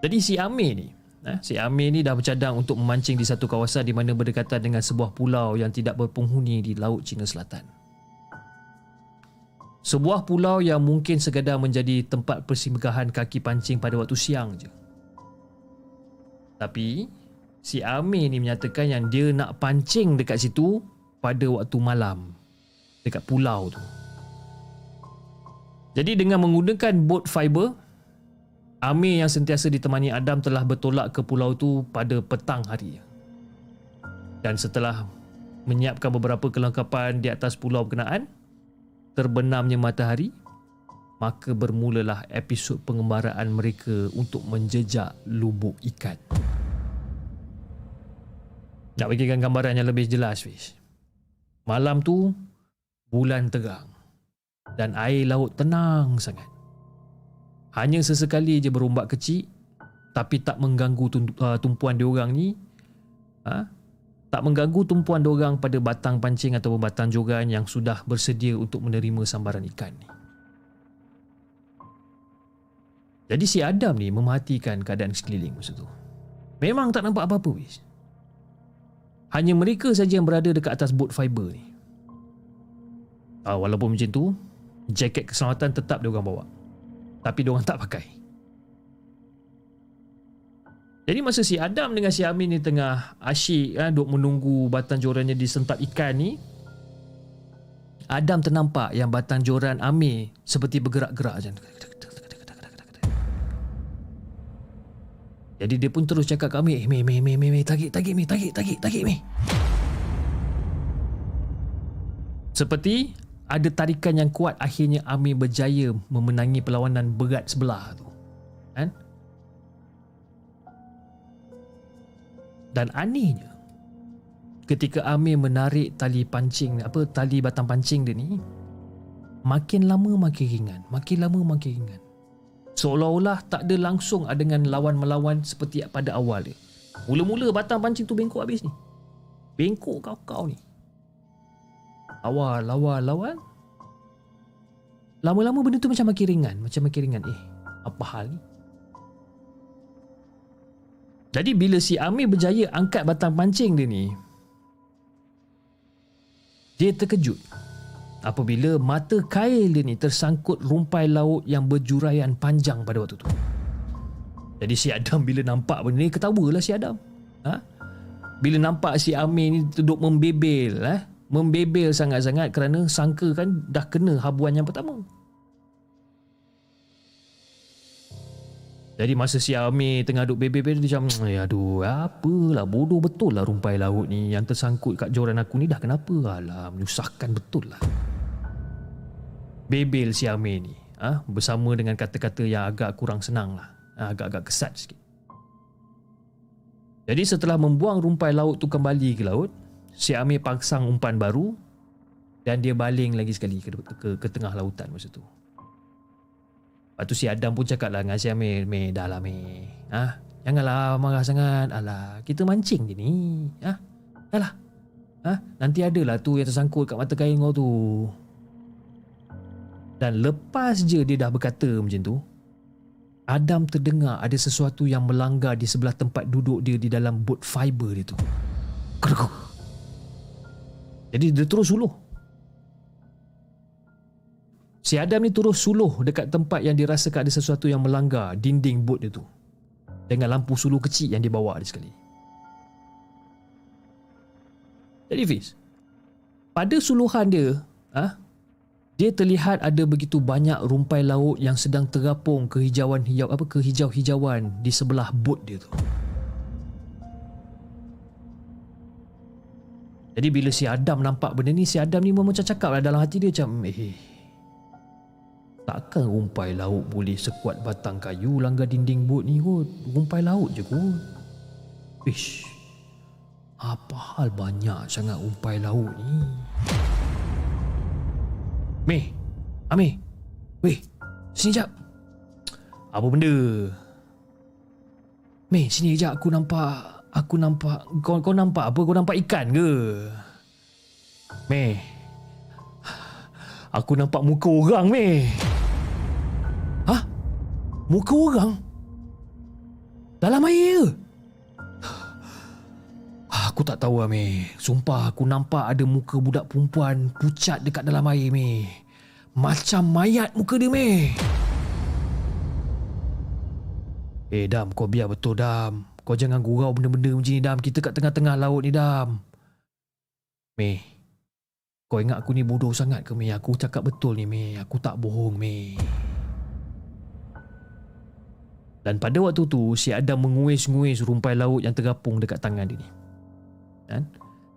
Jadi si Amir ni ha, Si Amir ni dah bercadang untuk memancing di satu kawasan di mana berdekatan dengan sebuah pulau yang tidak berpenghuni di Laut Cina Selatan. Sebuah pulau yang mungkin sekadar menjadi tempat persinggahan kaki pancing pada waktu siang je. Tapi, si Amir ni menyatakan yang dia nak pancing dekat situ pada waktu malam. Dekat pulau tu. Jadi dengan menggunakan boat fiber, Amir yang sentiasa ditemani Adam telah bertolak ke pulau tu pada petang hari. Dan setelah menyiapkan beberapa kelengkapan di atas pulau berkenaan, terbenamnya matahari, maka bermulalah episod pengembaraan mereka untuk menjejak lubuk ikan. Nak bagikan gambaran yang lebih jelas, Fish. Malam tu, bulan terang dan air laut tenang sangat. Hanya sesekali je berombak kecil tapi tak mengganggu uh, tumpuan diorang ni ha? Tak mengganggu tumpuan dorang pada batang pancing atau batang joran yang sudah bersedia untuk menerima sambaran ikan ni. Jadi si Adam ni memerhatikan keadaan sekeliling masa tu. Memang tak nampak apa-apa wis. Hanya mereka saja yang berada dekat atas boat fiber ni. Ah, walaupun macam tu, jaket keselamatan tetap dia orang bawa. Tapi dia orang tak pakai. Jadi masa si Adam dengan si Amin ni tengah asyik kan, duk menunggu batang jorannya disentak ikan ni Adam ternampak yang batang joran Amir seperti bergerak-gerak macam Jadi dia pun terus cakap ke Amir, "Meh, meh, meh, meh, meh, tagik, tagik, meh, tagik, tagik, tagik, meh." Seperti ada tarikan yang kuat akhirnya Amir berjaya memenangi perlawanan berat sebelah tu. Dan anehnya ketika Amir menarik tali pancing apa tali batang pancing dia ni makin lama makin ringan, makin lama makin ringan. Seolah-olah tak ada langsung dengan lawan melawan seperti pada awal dia. Mula-mula batang pancing tu bengkok habis ni. Bengkok kau-kau ni. Awal, awal, lawan. Lama-lama benda tu macam makin ringan, macam makin ringan. Eh, apa hal ni? Jadi bila si Amir berjaya angkat batang pancing dia ni Dia terkejut Apabila mata kail dia ni tersangkut rumpai laut yang berjuraian panjang pada waktu tu Jadi si Adam bila nampak benda ni ketawa lah si Adam ha? Bila nampak si Amir ni duduk membebel eh? Membebel sangat-sangat kerana sangka kan dah kena habuan yang pertama Jadi masa si Amir tengah duduk bebel-bebel dia macam Ya aduh apalah bodoh betul lah rumpai laut ni Yang tersangkut kat joran aku ni dah kenapa Alah menyusahkan betul lah Bebel si Amir ni ha? Bersama dengan kata-kata yang agak kurang senang lah ha? Agak-agak kesat sikit Jadi setelah membuang rumpai laut tu kembali ke laut Si Amir pasang umpan baru Dan dia baling lagi sekali ke, ke, ke tengah lautan masa tu Lepas tu si Adam pun cakap lah dengan si Amir, Meh, dah lah Meh. Ha? Janganlah marah sangat. Alah, kita mancing je ni. Ha? Dah lah. Ha? Nanti adalah tu yang tersangkut kat mata kain kau tu. Dan lepas je dia dah berkata macam tu, Adam terdengar ada sesuatu yang melanggar di sebelah tempat duduk dia di dalam boat fiber dia tu. Kerukuk. Jadi dia terus uluh. Si Adam ni terus suluh dekat tempat yang dirasakan ada sesuatu yang melanggar dinding bot dia tu. Dengan lampu suluh kecil yang dibawa dia sekali. Jadi Fiz, pada suluhan dia, ah, dia terlihat ada begitu banyak rumpai laut yang sedang terapung kehijauan hijau apa kehijau-hijauan di sebelah bot dia tu. Jadi bila si Adam nampak benda ni, si Adam ni memang cakap lah dalam hati dia macam, eh, Takkan rumpai laut boleh sekuat batang kayu langgar dinding bot ni kot. Rumpai laut je kot. Ish. Apa hal banyak sangat rumpai laut ni? Meh. Ameh. Weh. Sini jap. Apa benda? Meh, sini jap aku nampak aku nampak kau kau nampak apa? Kau nampak ikan ke? Meh. Aku nampak muka orang, Meh. Muka orang? Dalam air ke? Aku tak tahu Amir. Sumpah aku nampak ada muka budak perempuan pucat dekat dalam air Amir. Macam mayat muka dia Amir. Eh Dam, kau biar betul Dam. Kau jangan gurau benda-benda macam ni Dam. Kita kat tengah-tengah laut ni Dam. Meh. Kau ingat aku ni bodoh sangat ke Meh? Aku cakap betul ni Meh. Aku tak bohong Meh. Dan pada waktu tu si Adam menguis-nguis rumpai laut yang tergapung dekat tangan dia ni. Dan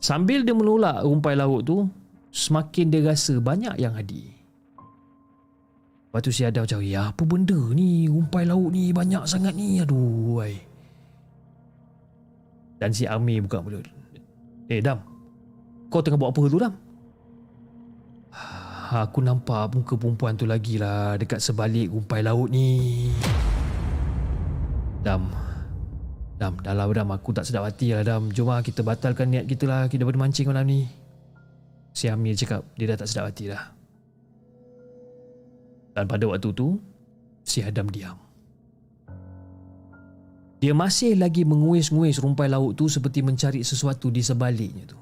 sambil dia menolak rumpai laut tu, semakin dia rasa banyak yang hadir. Lepas tu si Adam macam, ya apa benda ni? Rumpai laut ni banyak sangat ni. Aduh, ay. Dan si Amir buka mulut. Eh, Dam. Kau tengah buat apa tu, Dam? Aku nampak muka perempuan tu lagi lah dekat sebalik rumpai laut ni. Dam. Dam Dah lah Dam Aku tak sedap hati lah Dam. Jom lah kita batalkan niat kita lah. Kita daripada mancing malam ni. Si Amir cakap Dia dah tak sedap hati lah. Dan pada waktu tu Si Adam diam. Dia masih lagi menguis-nguis rumpai laut tu Seperti mencari sesuatu di sebaliknya tu.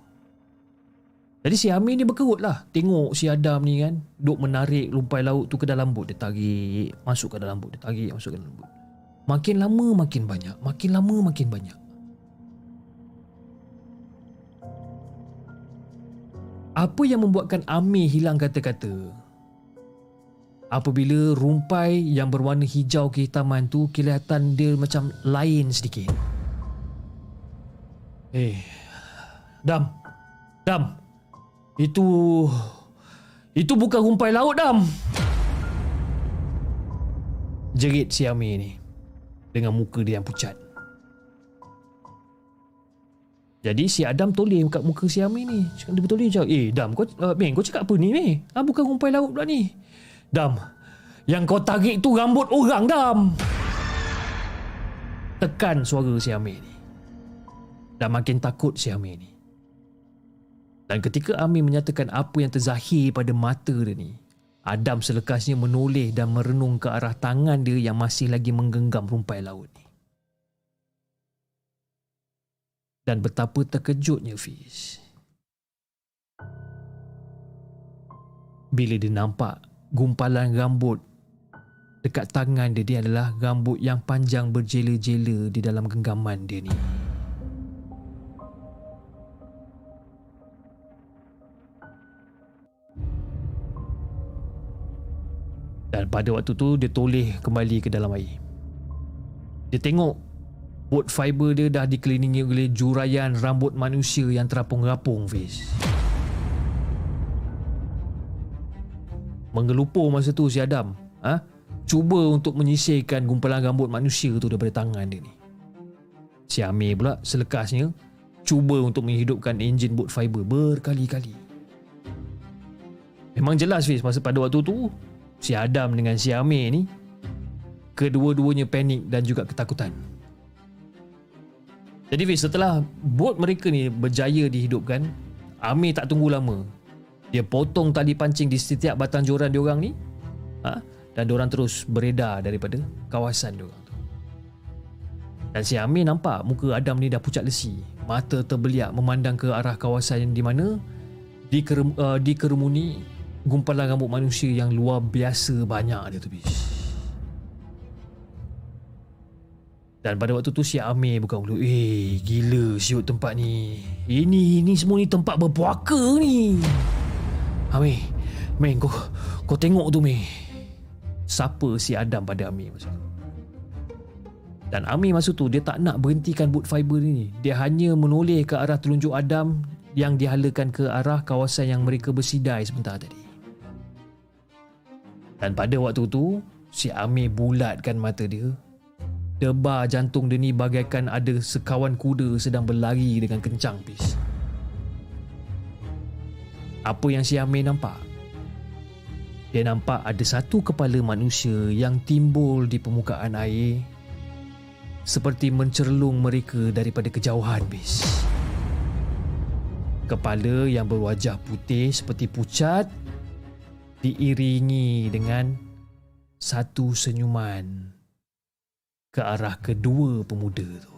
Jadi si Amir ni berkerut lah. Tengok si Adam ni kan Duk menarik rumpai laut tu ke dalam bot Dia tarik. Masuk ke dalam bot Dia tarik masuk ke dalam bot Makin lama makin banyak, makin lama makin banyak. Apa yang membuatkan Amir hilang kata-kata? Apabila rumpai yang berwarna hijau kehitaman tu kelihatan dia macam lain sedikit. Eh, Dam. Dam. Itu itu bukan rumpai laut, Dam. Jerit si Amir ni dengan muka dia yang pucat. Jadi si Adam toleh kat muka si Amir ni. Dia betul cakap, "Eh, Dam, kau uh, Meng, kau cakap apa ni, Meng? Ah bukan rumpai laut pula ni." Dam, yang kau tarik tu rambut orang, Dam. Tekan suara si Amir ni. Dan makin takut si Amir ni. Dan ketika Amir menyatakan apa yang terzahir pada mata dia ni, Adam selekasnya menoleh dan merenung ke arah tangan dia yang masih lagi menggenggam rumpai laut ni. Dan betapa terkejutnya Fiz. Bila dia nampak gumpalan rambut dekat tangan dia, dia adalah rambut yang panjang berjela-jela di dalam genggaman dia ni. Dan pada waktu tu dia toleh kembali ke dalam air. Dia tengok bot fiber dia dah dikelilingi oleh juraian rambut manusia yang terapung-rapung Fiz. Mengelupur masa tu si Adam ha? Cuba untuk menyisirkan gumpalan rambut manusia tu daripada tangan dia ni Si Amir pula selekasnya Cuba untuk menghidupkan enjin bot fiber berkali-kali Memang jelas Fiz masa pada waktu tu si Adam dengan si Amir ni kedua-duanya panik dan juga ketakutan. Jadi Fiz, setelah bot mereka ni berjaya dihidupkan, Amir tak tunggu lama. Dia potong tali pancing di setiap batang joran diorang ni ha? dan diorang terus beredar daripada kawasan diorang tu. Dan si Amir nampak muka Adam ni dah pucat lesi. Mata terbeliak memandang ke arah kawasan di mana dikerumuni gumpalan rambut manusia yang luar biasa banyak dia tu bis. Dan pada waktu tu si Amir buka mulut. Eh, gila siut tempat ni. Ini ini semua ni tempat berpuaka ni. Amir, Meh kau kau tengok tu Meh. Siapa si Adam pada Amir masa tu? Dan Amir masa tu dia tak nak berhentikan boot fiber ni. Dia hanya menoleh ke arah telunjuk Adam yang dihalakan ke arah kawasan yang mereka bersidai sebentar tadi. Dan pada waktu tu, si Amir bulatkan mata dia Debar jantung dia ni bagaikan ada sekawan kuda sedang berlari dengan kencang pis. Apa yang si Amir nampak? Dia nampak ada satu kepala manusia yang timbul di permukaan air seperti mencerlung mereka daripada kejauhan bis. Kepala yang berwajah putih seperti pucat diiringi dengan satu senyuman ke arah kedua pemuda tu.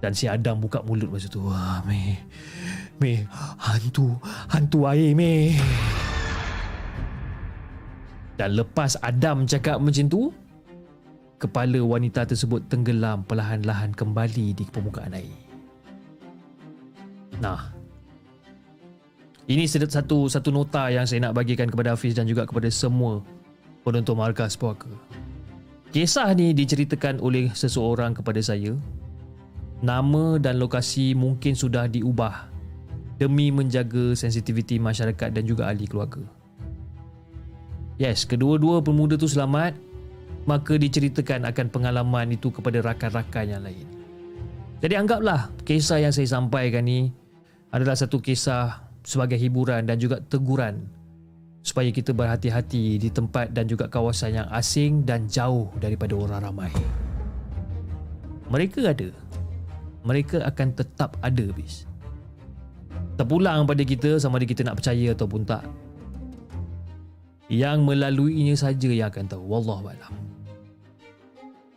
Dan si Adam buka mulut masa tu. Wah, me. Me, hantu, hantu air, me. Dan lepas Adam cakap macam tu, kepala wanita tersebut tenggelam perlahan-lahan kembali di permukaan air. Nah, ini satu satu nota yang saya nak bagikan kepada Hafiz dan juga kepada semua penonton markas puaka. Kisah ni diceritakan oleh seseorang kepada saya. Nama dan lokasi mungkin sudah diubah demi menjaga sensitiviti masyarakat dan juga ahli keluarga. Yes, kedua-dua pemuda tu selamat, maka diceritakan akan pengalaman itu kepada rakan-rakan yang lain. Jadi anggaplah kisah yang saya sampaikan ni adalah satu kisah sebagai hiburan dan juga teguran supaya kita berhati-hati di tempat dan juga kawasan yang asing dan jauh daripada orang ramai. Mereka ada. Mereka akan tetap ada bis. Terpulang pada kita sama ada kita nak percaya ataupun tak. Yang melaluinya saja yang akan tahu. Wallahualam.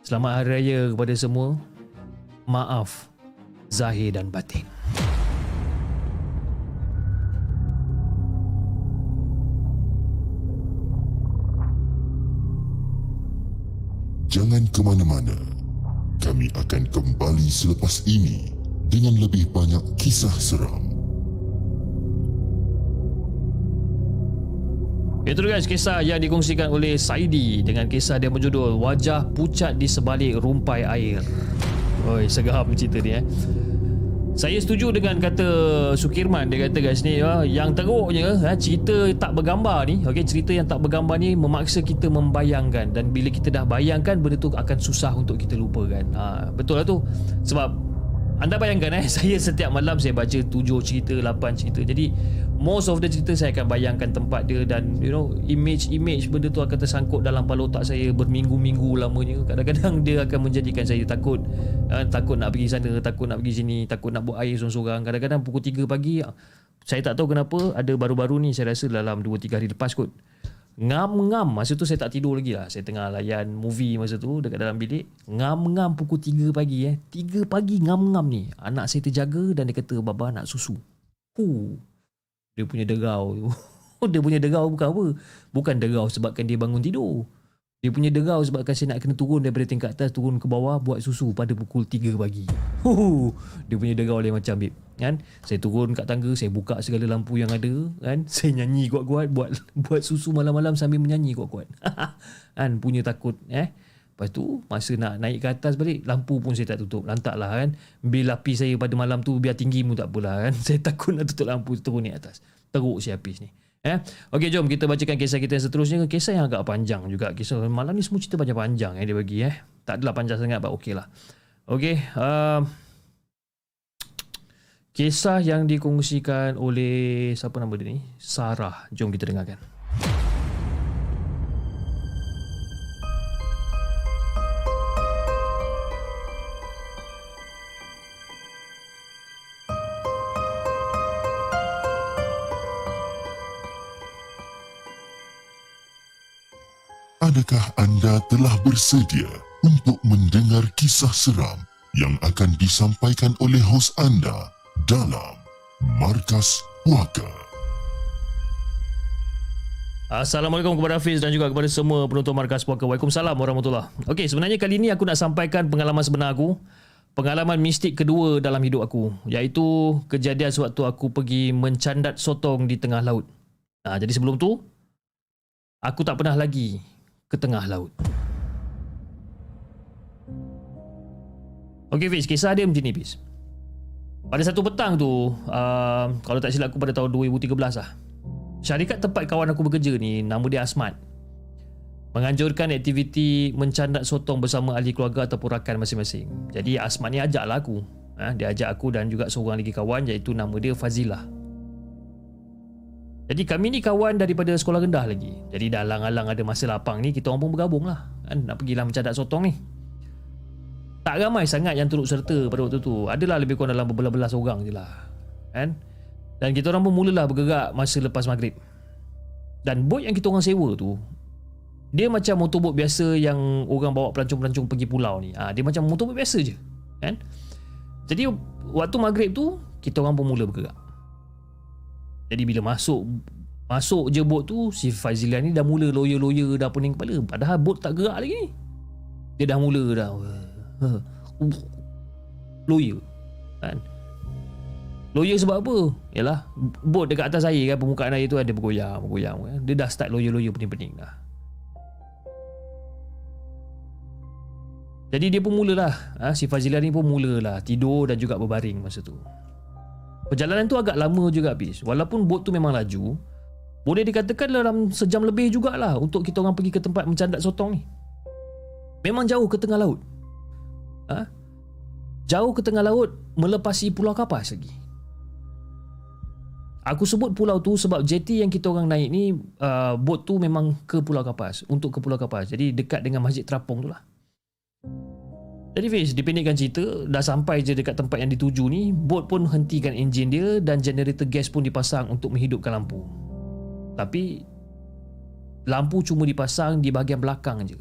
Selamat Hari Raya kepada semua. Maaf zahir dan batin. Jangan ke mana-mana. Kami akan kembali selepas ini dengan lebih banyak kisah seram. Itu guys kisah yang dikongsikan oleh Saidi dengan kisah dia berjudul Wajah Pucat di Sebalik Rumpai Air. Oi, segar cerita ni eh. Saya setuju dengan kata Sukirman dia kata guys ni uh, yang teruknya uh, cerita tak bergambar ni okey cerita yang tak bergambar ni memaksa kita membayangkan dan bila kita dah bayangkan benda tu akan susah untuk kita lupakan. Ha betul lah tu. Sebab anda bayangkan eh? Saya setiap malam saya baca 7 cerita 8 cerita. Jadi most of the cerita saya akan bayangkan tempat dia dan you know image-image benda tu akan tersangkut dalam kepala otak saya berminggu-minggu lamanya. Kadang-kadang dia akan menjadikan saya takut uh, takut nak pergi sana takut nak pergi sini takut nak buat air seorang-seorang kadang-kadang pukul 3 pagi saya tak tahu kenapa ada baru-baru ni saya rasa dalam 2-3 hari lepas kot ngam-ngam. Masa tu saya tak tidur lagi lah. Saya tengah layan movie masa tu dekat dalam bilik. Ngam-ngam pukul 3 pagi eh. 3 pagi ngam-ngam ni. Anak saya terjaga dan dia kata baba nak susu. Huh dia punya derau. Tu. dia punya derau bukan apa? Bukan derau sebabkan dia bangun tidur. Dia punya derau sebabkan saya nak kena turun daripada tingkat atas turun ke bawah buat susu pada pukul 3 pagi. dia punya derau lain macam bib. Kan? Saya turun kat tangga, saya buka segala lampu yang ada, kan? Saya nyanyi kuat-kuat buat buat susu malam-malam sambil menyanyi kuat-kuat. kan? Punya takut eh. Lepas tu masa nak naik ke atas balik lampu pun saya tak tutup. Lantaklah kan. Bil api saya pada malam tu biar tinggi pun tak apalah kan. Saya takut nak tutup lampu turun ni atas. Teruk si api ni. Eh? Okey jom kita bacakan kisah kita yang seterusnya. Kisah yang agak panjang juga. Kisah malam ni semua cerita panjang-panjang eh, dia bagi. Eh. Tak adalah panjang sangat. But okey lah. Okey. Uh, kisah yang dikongsikan oleh siapa nama dia ni? Sarah. Jom kita dengarkan. Adakah anda telah bersedia untuk mendengar kisah seram yang akan disampaikan oleh hos anda dalam Markas Puaka? Assalamualaikum kepada Hafiz dan juga kepada semua penonton Markas Puaka. Waalaikumsalam warahmatullahi Okey, sebenarnya kali ini aku nak sampaikan pengalaman sebenar aku. Pengalaman mistik kedua dalam hidup aku. Iaitu kejadian sewaktu aku pergi mencandat sotong di tengah laut. Ha, jadi sebelum tu, aku tak pernah lagi ke tengah laut. Okey Fiz, kisah dia macam ni Fiz. Pada satu petang tu, uh, kalau tak silap aku pada tahun 2013 lah. Syarikat tempat kawan aku bekerja ni Nama dia Asmat Menganjurkan aktiviti mencandat sotong bersama ahli keluarga ataupun rakan masing-masing Jadi Asmat ni ajaklah aku ha, Dia ajak aku dan juga seorang lagi kawan iaitu nama dia Fazilah Jadi kami ni kawan daripada sekolah rendah lagi Jadi dah alang-alang ada masa lapang ni Kita orang pun bergabung lah kan? Nak pergilah mencandat sotong ni Tak ramai sangat yang turut serta pada waktu tu Adalah lebih kurang dalam berbelas-belas orang je lah Kan dan kita orang pun mulalah bergerak masa lepas maghrib. Dan bot yang kita orang sewa tu, dia macam motorbot biasa yang orang bawa pelancong-pelancong pergi pulau ni. Ha, dia macam motorbot biasa je. Kan? Jadi waktu maghrib tu, kita orang pun mula bergerak. Jadi bila masuk masuk je bot tu, si Faizilan ni dah mula lawyer-lawyer dah pening kepala. Padahal bot tak gerak lagi ni. Dia dah mula dah. Lawyer. Kan? Lawyer sebab apa? Yalah, bot dekat atas air kan permukaan air tu ada bergoyang, bergoyang kan. Dia dah start lawyer-lawyer pening-pening dah. Jadi dia pun mulalah, ha, si Fazilah ni pun mulalah tidur dan juga berbaring masa tu. Perjalanan tu agak lama juga habis. Walaupun bot tu memang laju, boleh dikatakan dalam sejam lebih jugalah untuk kita orang pergi ke tempat mencandat sotong ni. Memang jauh ke tengah laut. Ha? Jauh ke tengah laut melepasi pulau kapas lagi. Aku sebut pulau tu sebab jeti yang kita orang naik ni uh, bot tu memang ke Pulau Kapas untuk ke Pulau Kapas. Jadi dekat dengan Masjid Terapung tu lah. Jadi Fiz, dipendekkan cerita, dah sampai je dekat tempat yang dituju ni, bot pun hentikan enjin dia dan generator gas pun dipasang untuk menghidupkan lampu. Tapi lampu cuma dipasang di bahagian belakang je.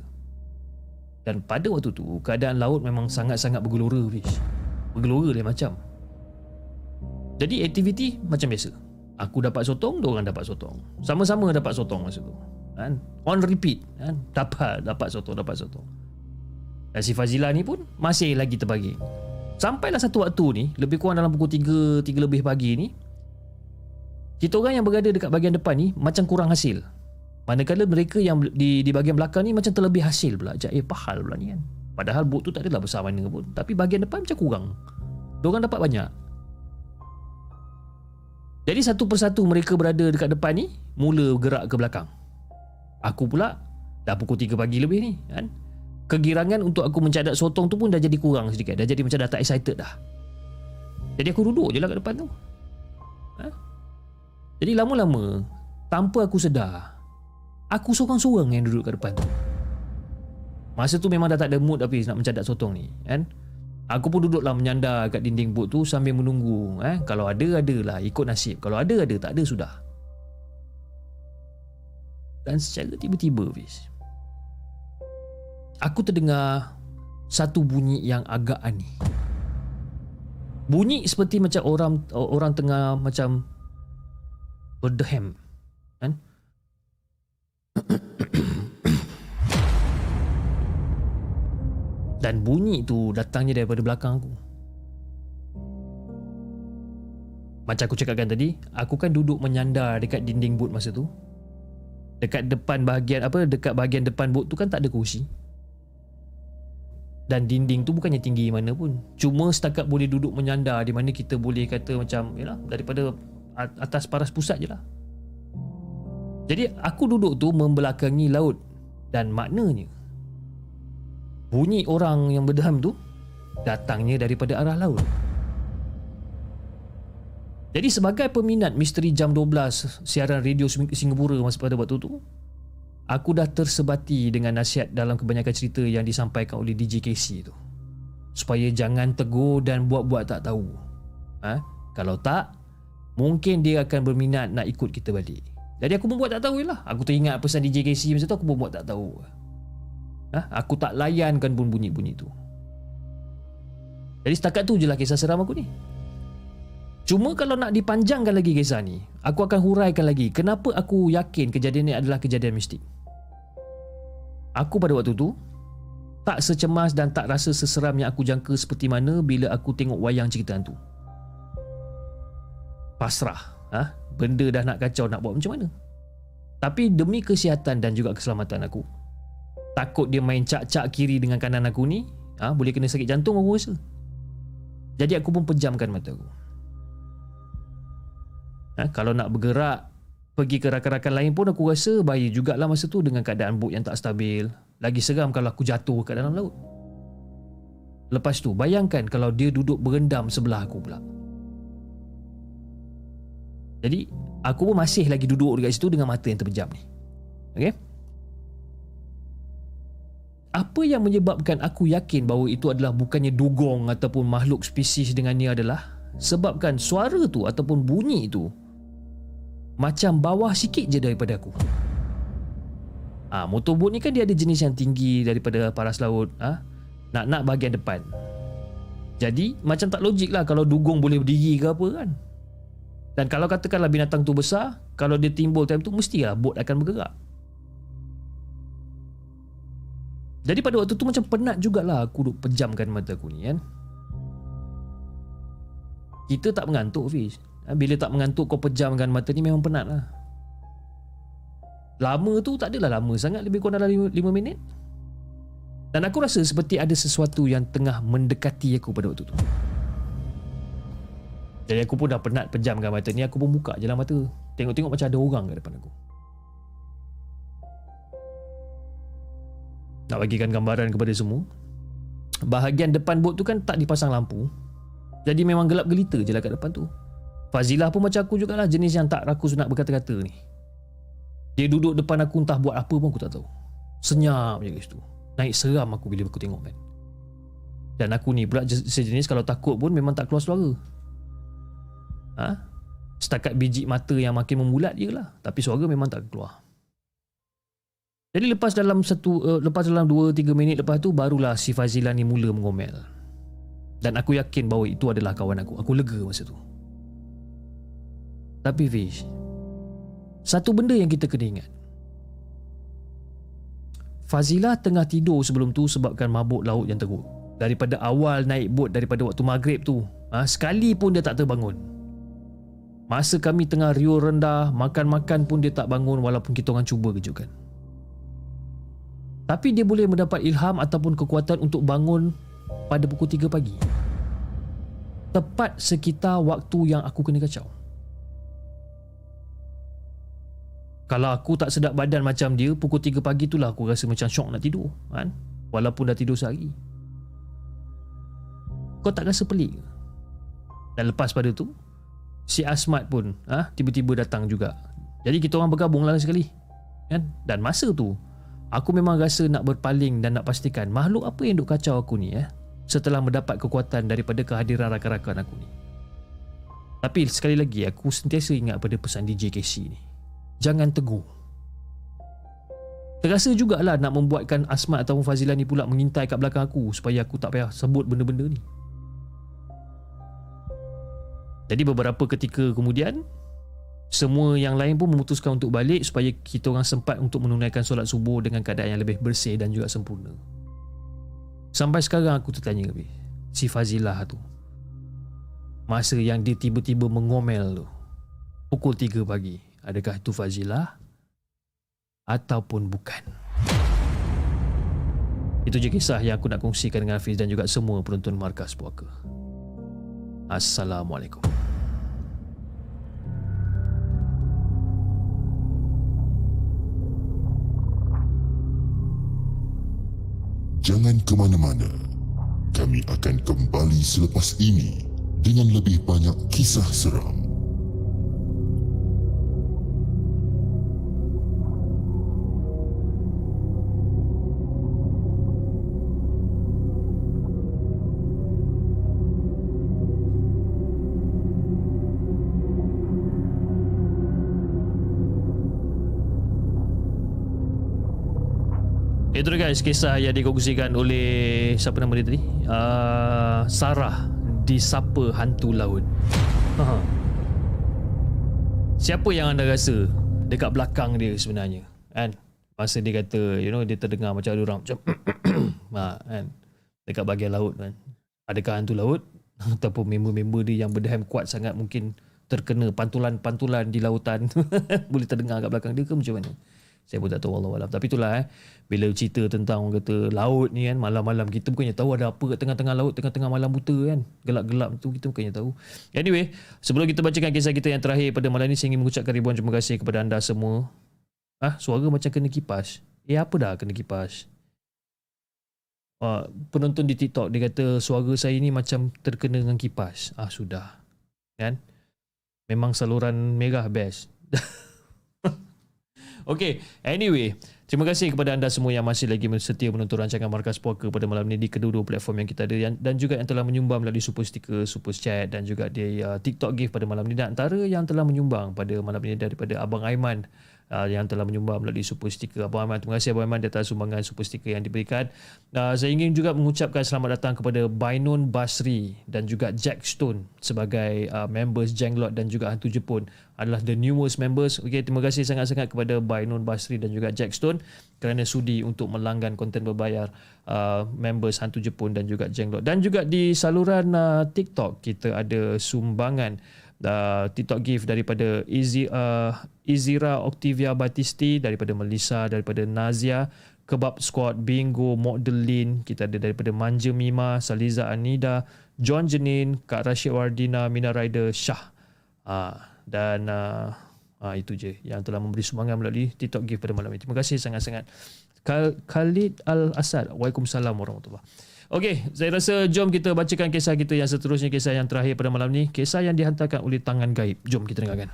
Dan pada waktu tu, keadaan laut memang sangat-sangat bergelora Fiz. Bergelora lain macam. Jadi aktiviti macam biasa. Aku dapat sotong, dia orang dapat sotong. Sama-sama dapat sotong masa tu. Kan? On repeat, kan? Dapat, dapat sotong, dapat sotong. Dan si Fazila ni pun masih lagi terbagi. Sampailah satu waktu ni, lebih kurang dalam pukul 3, 3 lebih pagi ni, kita orang yang berada dekat bahagian depan ni macam kurang hasil. Manakala mereka yang di di bahagian belakang ni macam terlebih hasil pula. Macam eh pahal pula ni kan. Padahal bot tu tak adalah besar mana pun. Tapi bahagian depan macam kurang. Diorang dapat banyak. Jadi satu persatu mereka berada dekat depan ni Mula gerak ke belakang Aku pula Dah pukul 3 pagi lebih ni kan? Kegirangan untuk aku mencadat sotong tu pun dah jadi kurang sedikit Dah jadi macam dah tak excited dah Jadi aku duduk je lah kat depan tu ha? Jadi lama-lama Tanpa aku sedar Aku seorang-seorang yang duduk kat depan tu Masa tu memang dah tak ada mood habis nak mencadat sotong ni kan? Aku pun duduklah menyandar kat dinding bot tu sambil menunggu. Eh? Kalau ada, adalah. Ikut nasib. Kalau ada, ada. Tak ada, sudah. Dan secara tiba-tiba, Fiz. Aku terdengar satu bunyi yang agak aneh. Bunyi seperti macam orang orang tengah macam berdehem. Kan? Dan bunyi tu datangnya daripada belakang aku Macam aku cakapkan tadi Aku kan duduk menyandar dekat dinding bot masa tu Dekat depan bahagian apa Dekat bahagian depan bot tu kan tak ada kursi Dan dinding tu bukannya tinggi mana pun Cuma setakat boleh duduk menyandar Di mana kita boleh kata macam yalah, Daripada atas paras pusat je lah Jadi aku duduk tu membelakangi laut Dan maknanya bunyi orang yang berdeham tu datangnya daripada arah laut. Jadi sebagai peminat misteri jam 12 siaran radio Singapura masa pada waktu tu, aku dah tersebati dengan nasihat dalam kebanyakan cerita yang disampaikan oleh DJ Casey tu. Supaya jangan tegur dan buat-buat tak tahu. Ha? Kalau tak, mungkin dia akan berminat nak ikut kita balik. Jadi aku pun buat tak tahu lah. Aku teringat pesan DJ Casey masa tu aku pun buat tak tahu. Ha? Aku tak layankan pun bunyi-bunyi tu. Jadi setakat tu je lah kisah seram aku ni. Cuma kalau nak dipanjangkan lagi kisah ni, aku akan huraikan lagi kenapa aku yakin kejadian ni adalah kejadian mistik. Aku pada waktu tu tak secemas dan tak rasa seseram yang aku jangka seperti mana bila aku tengok wayang cerita tu. Pasrah, ha? benda dah nak kacau nak buat macam mana? Tapi demi kesihatan dan juga keselamatan aku, takut dia main cak-cak kiri dengan kanan aku ni, ha? boleh kena sakit jantung aku rasa. Jadi aku pun pejamkan mata aku. Ha? Kalau nak bergerak, pergi ke rakan-rakan lain pun aku rasa bahaya jugalah masa tu dengan keadaan boat yang tak stabil. Lagi seram kalau aku jatuh ke dalam laut. Lepas tu, bayangkan kalau dia duduk berendam sebelah aku pula. Jadi, aku pun masih lagi duduk dekat situ dengan mata yang terpejam ni. Okay? Apa yang menyebabkan aku yakin bahawa itu adalah bukannya dugong ataupun makhluk spesies dengannya adalah sebabkan suara tu ataupun bunyi itu macam bawah sikit je daripada aku. Ah, ha, motorboat ni kan dia ada jenis yang tinggi daripada paras laut. Ah, ha? nak-nak bahagian depan. Jadi macam tak logik lah kalau dugong boleh berdiri ke apa kan. Dan kalau katakanlah binatang tu besar, kalau dia timbul time tu mestilah bot akan bergerak. Jadi pada waktu tu macam penat jugalah aku duk pejamkan mata aku ni kan. Kita tak mengantuk Fiz. Ha, bila tak mengantuk kau pejamkan mata ni memang penat lah. Lama tu tak adalah lama sangat Lebih kurang dalam 5, 5 minit. Dan aku rasa seperti ada sesuatu yang tengah mendekati aku pada waktu tu. Jadi aku pun dah penat pejamkan mata ni Aku pun buka je lah mata. Tengok-tengok macam ada orang kat depan aku. Nak bagikan gambaran kepada semua Bahagian depan bot tu kan tak dipasang lampu. Jadi memang gelap gelita je lah kat depan tu Fazilah pun macam aku jugalah jenis yang tak rakus nak berkata-kata ni dia duduk depan aku entah buat apa pun aku tak tahu. Senyap je kat situ. Naik seram aku bila aku tengok kan. Dan aku ni pula sejenis kalau takut pun memang tak keluar suara. Ha? Setakat biji mata yang makin memulat je lah. Tapi suara memang tak keluar. Jadi lepas dalam satu uh, lepas dalam 2 3 minit lepas tu barulah si Fazila ni mula mengomel. Dan aku yakin bahawa itu adalah kawan aku. Aku lega masa tu. Tapi Fish, satu benda yang kita kena ingat. Fazilah tengah tidur sebelum tu sebabkan mabuk laut yang teruk. Daripada awal naik bot daripada waktu maghrib tu, ha, sekali pun dia tak terbangun. Masa kami tengah riuh rendah, makan-makan pun dia tak bangun walaupun kita orang cuba kejutkan. Tapi dia boleh mendapat ilham ataupun kekuatan untuk bangun pada pukul 3 pagi. Tepat sekitar waktu yang aku kena kacau. Kalau aku tak sedap badan macam dia Pukul 3 pagi tu lah aku rasa macam syok nak tidur kan? Walaupun dah tidur sehari Kau tak rasa pelik ke? Dan lepas pada tu Si Asmat pun ha, Tiba-tiba datang juga Jadi kita orang bergabung lah sekali kan? Dan masa tu Aku memang rasa nak berpaling dan nak pastikan Makhluk apa yang duk kacau aku ni eh? Setelah mendapat kekuatan daripada kehadiran rakan-rakan aku ni Tapi sekali lagi aku sentiasa ingat pada pesan DJ Casey ni jangan teguh. Terasa jugalah nak membuatkan Asmat ataupun Fazilah ni pula mengintai kat belakang aku supaya aku tak payah sebut benda-benda ni. Jadi beberapa ketika kemudian semua yang lain pun memutuskan untuk balik supaya kita orang sempat untuk menunaikan solat subuh dengan keadaan yang lebih bersih dan juga sempurna. Sampai sekarang aku tertanya lebih si Fazilah tu. Masa yang dia tiba-tiba mengomel tu pukul 3 pagi. Adakah itu Fazilah ataupun bukan? Itu je kisah yang aku nak kongsikan dengan Hafiz dan juga semua penonton Markas Puaka. Assalamualaikum. Jangan ke mana-mana. Kami akan kembali selepas ini dengan lebih banyak kisah seram. Guys kisah yang dikongsikan oleh siapa nama dia tadi? Uh, Sarah di Sapa Hantu Laut. Ha. Siapa yang anda rasa dekat belakang dia sebenarnya? Kan? Masa dia kata, you know, dia terdengar macam ada orang macam ha, kan? Dekat bahagian laut kan. Adakah hantu laut? Ataupun member-member dia yang berdeham kuat sangat mungkin terkena pantulan-pantulan di lautan. Boleh terdengar kat belakang dia ke macam mana? Saya pun tak tahu Allah Alam. Tapi itulah eh. Bila cerita tentang orang kata laut ni kan. Malam-malam kita bukannya tahu ada apa kat tengah-tengah laut. Tengah-tengah malam buta kan. Gelap-gelap tu kita bukannya tahu. Anyway. Sebelum kita bacakan kisah kita yang terakhir pada malam ni. Saya ingin mengucapkan ribuan terima kasih kepada anda semua. Ah, Suara macam kena kipas. Eh apa dah kena kipas? Uh, penonton di TikTok dia kata suara saya ni macam terkena dengan kipas. Ah sudah. Kan? Memang saluran merah best. Okay, anyway, terima kasih kepada anda semua yang masih lagi setia menonton rancangan Markas Puaka pada malam ini di kedua-dua platform yang kita ada dan juga yang telah menyumbang melalui super sticker, super chat dan juga di uh, TikTok gift pada malam ini. Dan antara yang telah menyumbang pada malam ini daripada Abang Aiman uh, yang telah menyumbang melalui super sticker. Abang Aiman, terima kasih Abang Aiman atas sumbangan super sticker yang diberikan. Uh, saya ingin juga mengucapkan selamat datang kepada Bainun Basri dan juga Jack Stone sebagai uh, members Jenglot dan juga Hantu Jepun adalah the newest members. Okay, terima kasih sangat-sangat kepada Bainun Basri dan juga Jack Stone kerana sudi untuk melanggan konten berbayar uh, members Hantu Jepun dan juga Jenglot. Dan juga di saluran uh, TikTok kita ada sumbangan uh, TikTok gift daripada Easy uh, Izira Octavia Batisti daripada Melissa daripada Nazia Kebab Squad Bingo Modelin kita ada daripada Manja Mima Saliza Anida John Jenin Kak Rashid Wardina Mina Rider Shah. Uh, dan uh, uh, itu je yang telah memberi sumbangan melalui TikTok gift pada malam ini. Terima kasih sangat-sangat. Khalid Al-Asad. Waalaikumsalam warahmatullahi Okey, saya rasa jom kita bacakan kisah kita yang seterusnya, kisah yang terakhir pada malam ni. Kisah yang dihantarkan oleh tangan gaib. Jom kita dengarkan.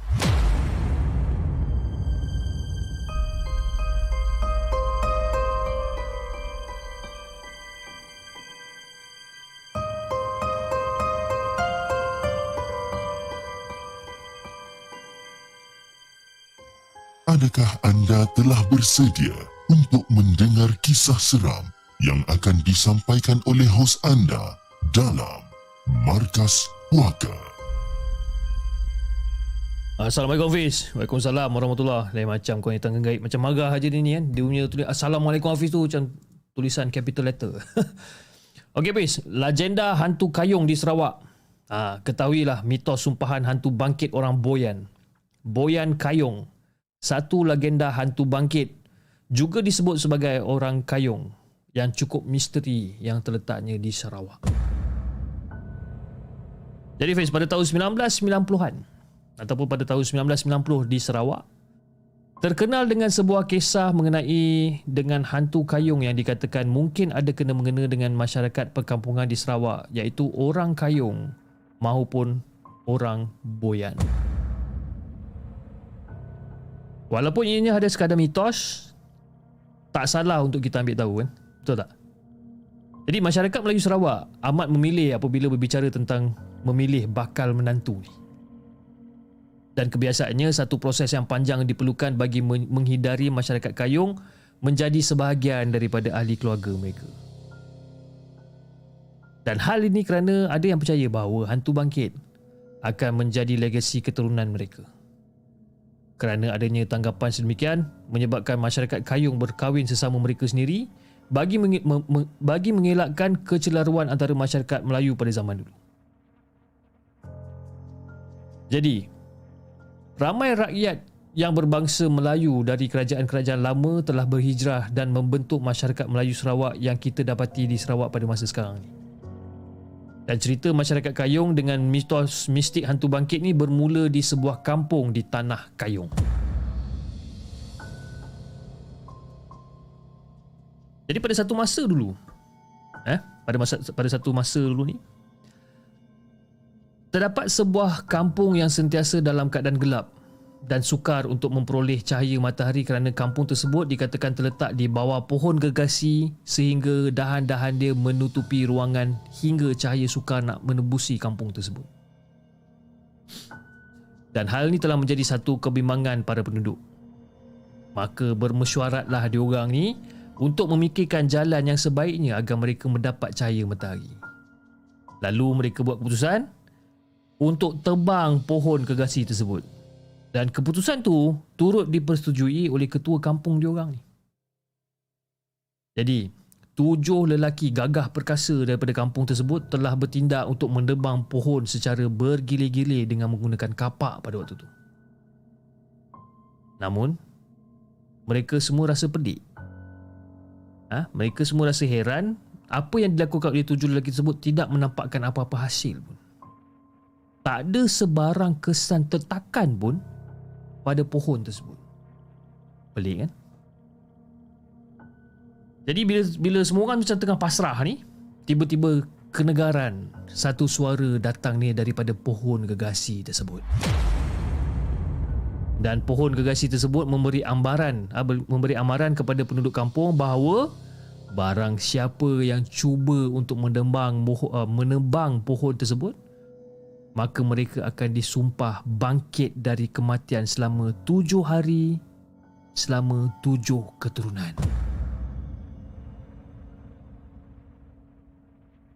Adakah anda telah bersedia untuk mendengar kisah seram yang akan disampaikan oleh hos anda dalam Markas Puaka? Assalamualaikum Hafiz. Waalaikumsalam warahmatullahi. Lain macam kau ni tangan gaib Macam marah aja ni kan? Dia punya tulis Assalamualaikum Hafiz tu Macam tulisan capital letter. Okey Hafiz. Legenda hantu kayung di Sarawak. Ha, Ketahuilah mitos sumpahan hantu bangkit orang Boyan. Boyan Kayung. Satu legenda hantu bangkit Juga disebut sebagai orang kayung Yang cukup misteri Yang terletaknya di Sarawak Jadi Hafiz pada tahun 1990-an ataupun pada tahun 1990 di Sarawak terkenal dengan sebuah kisah mengenai dengan hantu kayung yang dikatakan mungkin ada kena-mengena dengan masyarakat perkampungan di Sarawak iaitu orang kayung maupun orang boyan. Walaupun ianya ada sekadar mitos, tak salah untuk kita ambil tahu kan? Betul tak? Jadi masyarakat Melayu Sarawak amat memilih apabila berbicara tentang memilih bakal menantu ni dan kebiasaannya satu proses yang panjang diperlukan bagi menghindari masyarakat kayung menjadi sebahagian daripada ahli keluarga mereka. Dan hal ini kerana ada yang percaya bahawa hantu bangkit akan menjadi legasi keturunan mereka. Kerana adanya tanggapan sedemikian menyebabkan masyarakat kayung berkahwin sesama mereka sendiri bagi bagi mengelakkan kecelaruan antara masyarakat Melayu pada zaman dulu. Jadi, Ramai rakyat yang berbangsa Melayu dari kerajaan-kerajaan lama telah berhijrah dan membentuk masyarakat Melayu Sarawak yang kita dapati di Sarawak pada masa sekarang ni. Dan cerita masyarakat Kayong dengan mitos mistik hantu bangkit ni bermula di sebuah kampung di tanah Kayong. Jadi pada satu masa dulu, eh, pada masa pada satu masa dulu ni, Terdapat sebuah kampung yang sentiasa dalam keadaan gelap dan sukar untuk memperoleh cahaya matahari kerana kampung tersebut dikatakan terletak di bawah pohon gergasi sehingga dahan-dahan dia menutupi ruangan hingga cahaya sukar nak menembusi kampung tersebut. Dan hal ini telah menjadi satu kebimbangan para penduduk. Maka bermesyuaratlah diorang ni untuk memikirkan jalan yang sebaiknya agar mereka mendapat cahaya matahari. Lalu mereka buat keputusan untuk tebang pohon gegasi tersebut. Dan keputusan tu turut dipersetujui oleh ketua kampung diorang ni. Jadi, tujuh lelaki gagah perkasa daripada kampung tersebut telah bertindak untuk mendebang pohon secara bergilir-gilir dengan menggunakan kapak pada waktu tu. Namun, mereka semua rasa pedik. Ha? Mereka semua rasa heran apa yang dilakukan oleh tujuh lelaki tersebut tidak menampakkan apa-apa hasil pun. Tak ada sebarang kesan tetakan pun pada pohon tersebut. Pelik kan? Jadi bila bila semua orang macam tengah pasrah ni, tiba-tiba kenegaran satu suara datang ni daripada pohon gegasi tersebut. Dan pohon gegasi tersebut memberi ambaran, ah, memberi amaran kepada penduduk kampung bahawa barang siapa yang cuba untuk menembang ah, menebang pohon tersebut maka mereka akan disumpah bangkit dari kematian selama tujuh hari selama tujuh keturunan.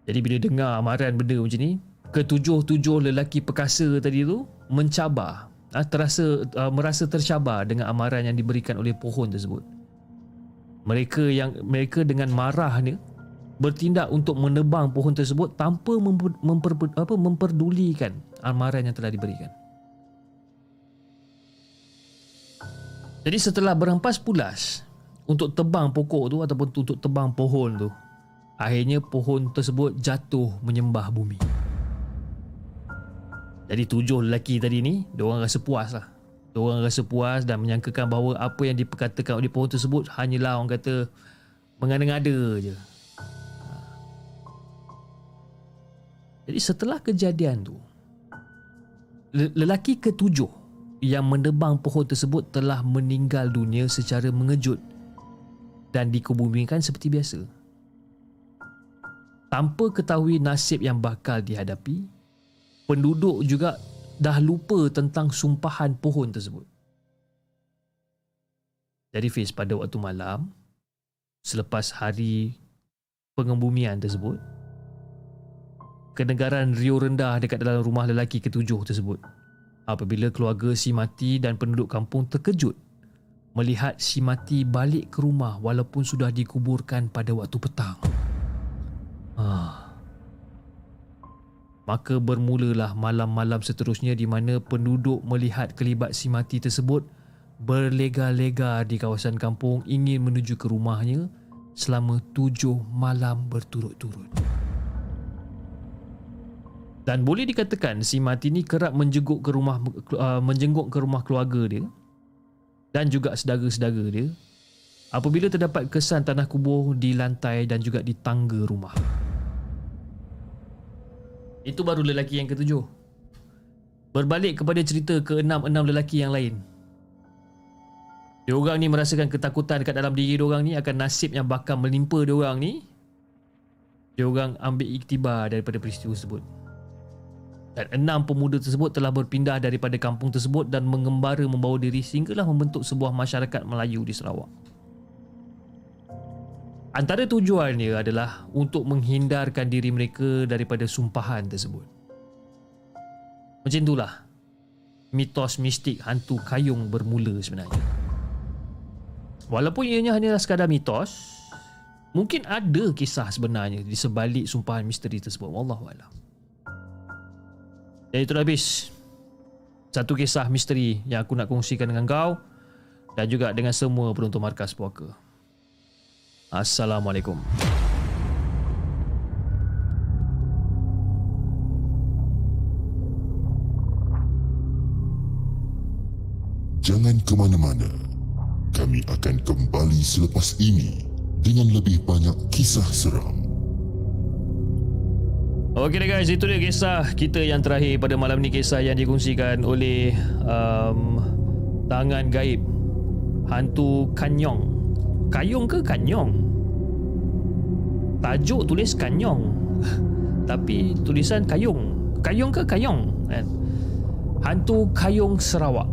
Jadi bila dengar amaran benda macam ni, ketujuh-tujuh lelaki perkasa tadi tu mencabar, ah, terasa ah, merasa tercabar dengan amaran yang diberikan oleh pohon tersebut. Mereka yang mereka dengan marah ni bertindak untuk menebang pohon tersebut tanpa memper, memper, apa, memperdulikan amaran yang telah diberikan. Jadi setelah berempas pulas untuk tebang pokok tu ataupun untuk tebang pohon tu, Akhirnya pohon tersebut jatuh menyembah bumi. Jadi tujuh lelaki tadi ni, diorang rasa puas lah. Diorang rasa puas dan menyangkakan bahawa apa yang diperkatakan oleh pohon tersebut hanyalah orang kata mengada-ngada je. Jadi setelah kejadian tu, lelaki ketujuh yang mendebang pohon tersebut telah meninggal dunia secara mengejut dan dikebumikan seperti biasa tanpa ketahui nasib yang bakal dihadapi, penduduk juga dah lupa tentang sumpahan pohon tersebut. Jadi Fiz pada waktu malam, selepas hari pengembumian tersebut, kenegaran rio rendah dekat dalam rumah lelaki ketujuh tersebut apabila keluarga si mati dan penduduk kampung terkejut melihat si mati balik ke rumah walaupun sudah dikuburkan pada waktu petang. Ah. Maka bermulalah malam-malam seterusnya di mana penduduk melihat kelibat si mati tersebut berlega-lega di kawasan kampung ingin menuju ke rumahnya selama tujuh malam berturut-turut. Dan boleh dikatakan si mati ni kerap menjenguk ke rumah uh, menjenguk ke rumah keluarga dia dan juga saudara-saudara dia apabila terdapat kesan tanah kubur di lantai dan juga di tangga rumah. Itu baru lelaki yang ketujuh. Berbalik kepada cerita ke-enam-enam lelaki yang lain. Diorang ni merasakan ketakutan dekat dalam diri diorang ni akan nasib yang bakal menimpa diorang ni. Diorang ambil iktibar daripada peristiwa tersebut. Dan enam pemuda tersebut telah berpindah daripada kampung tersebut dan mengembara membawa diri sehinggalah membentuk sebuah masyarakat Melayu di Sarawak. Antara tujuannya adalah untuk menghindarkan diri mereka daripada sumpahan tersebut. Macam itulah mitos mistik hantu kayung bermula sebenarnya. Walaupun ianya hanyalah sekadar mitos, mungkin ada kisah sebenarnya di sebalik sumpahan misteri tersebut. Wallahualam. Dan itu dah habis. Satu kisah misteri yang aku nak kongsikan dengan kau dan juga dengan semua penonton markas puaka. Assalamualaikum. Jangan ke mana-mana. Kami akan kembali selepas ini dengan lebih banyak kisah seram. Okey guys, itu dia kisah kita yang terakhir pada malam ni kisah yang dikongsikan oleh um, tangan gaib hantu Kanyong Kayong ke Kanyong? Tajuk tulis Kanyong. Tapi tulisan Kayong Kayong ke Kayong kan? Hantu Kayong Sarawak.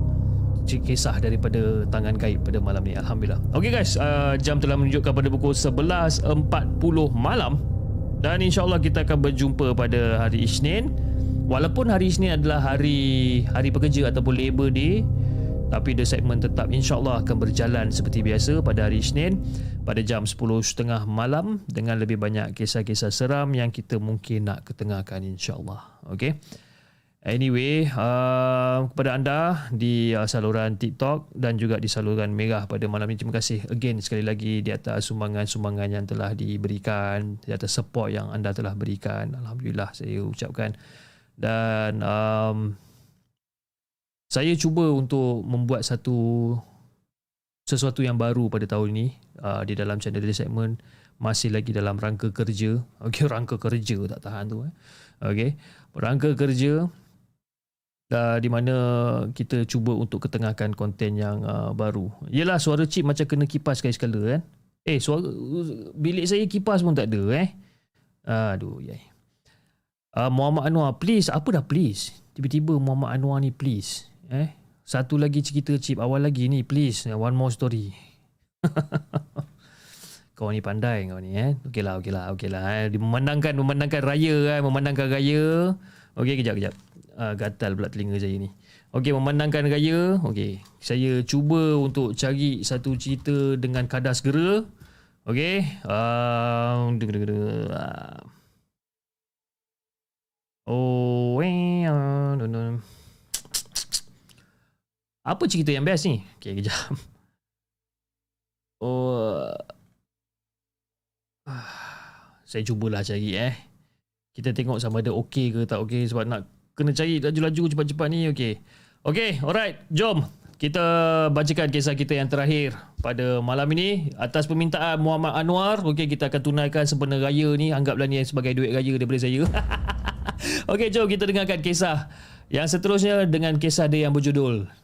Kisah daripada tangan gaib pada malam ni. Alhamdulillah. Ok guys. Uh, jam telah menunjukkan pada pukul 11.40 malam. Dan insyaAllah kita akan berjumpa pada hari Isnin. Walaupun hari Isnin adalah hari hari pekerja ataupun Labor Day tapi The Segment tetap insyaAllah akan berjalan seperti biasa pada hari Isnin pada jam 10.30 malam dengan lebih banyak kisah-kisah seram yang kita mungkin nak ketengahkan insyaAllah. Okay. Anyway, uh, kepada anda di uh, saluran TikTok dan juga di saluran Merah pada malam ini, terima kasih again sekali lagi di atas sumbangan-sumbangan yang telah diberikan, di atas support yang anda telah berikan. Alhamdulillah saya ucapkan. Dan um, saya cuba untuk membuat satu sesuatu yang baru pada tahun ini uh, di dalam channel Daily Segment masih lagi dalam rangka kerja. Okey, rangka kerja tak tahan tu. Eh. Okey, rangka kerja uh, di mana kita cuba untuk ketengahkan konten yang uh, baru. Yelah suara chip macam kena kipas sekali-sekala kan. Eh suara bilik saya kipas pun tak ada eh. Aduh yai. Uh, Muhammad Anwar please apa dah please? Tiba-tiba Muhammad Anwar ni please. Eh satu lagi cerita chip awal lagi ni please one more story. kau ni pandai kau ni eh. Okeylah okeylah okeylah eh. Memandangkan memandangkan raya eh, memandangkan raya. Okey kejap kejap uh, gatal pula telinga saya ni. Okey, memandangkan raya, okey. Saya cuba untuk cari satu cerita dengan kadar segera. Okey. Uh, oh, eh, uh, apa cerita yang best ni? Okey, kejap. Oh, saya cubalah cari eh. Kita tengok sama ada okey ke tak okey sebab nak kena cari laju-laju cepat-cepat ni okey. Okey, alright. Jom kita bacakan kisah kita yang terakhir pada malam ini atas permintaan Muhammad Anwar. Okey, kita akan tunaikan sempena raya ni anggaplah ni sebagai duit raya daripada saya. Okey, jom kita dengarkan kisah yang seterusnya dengan kisah dia yang berjudul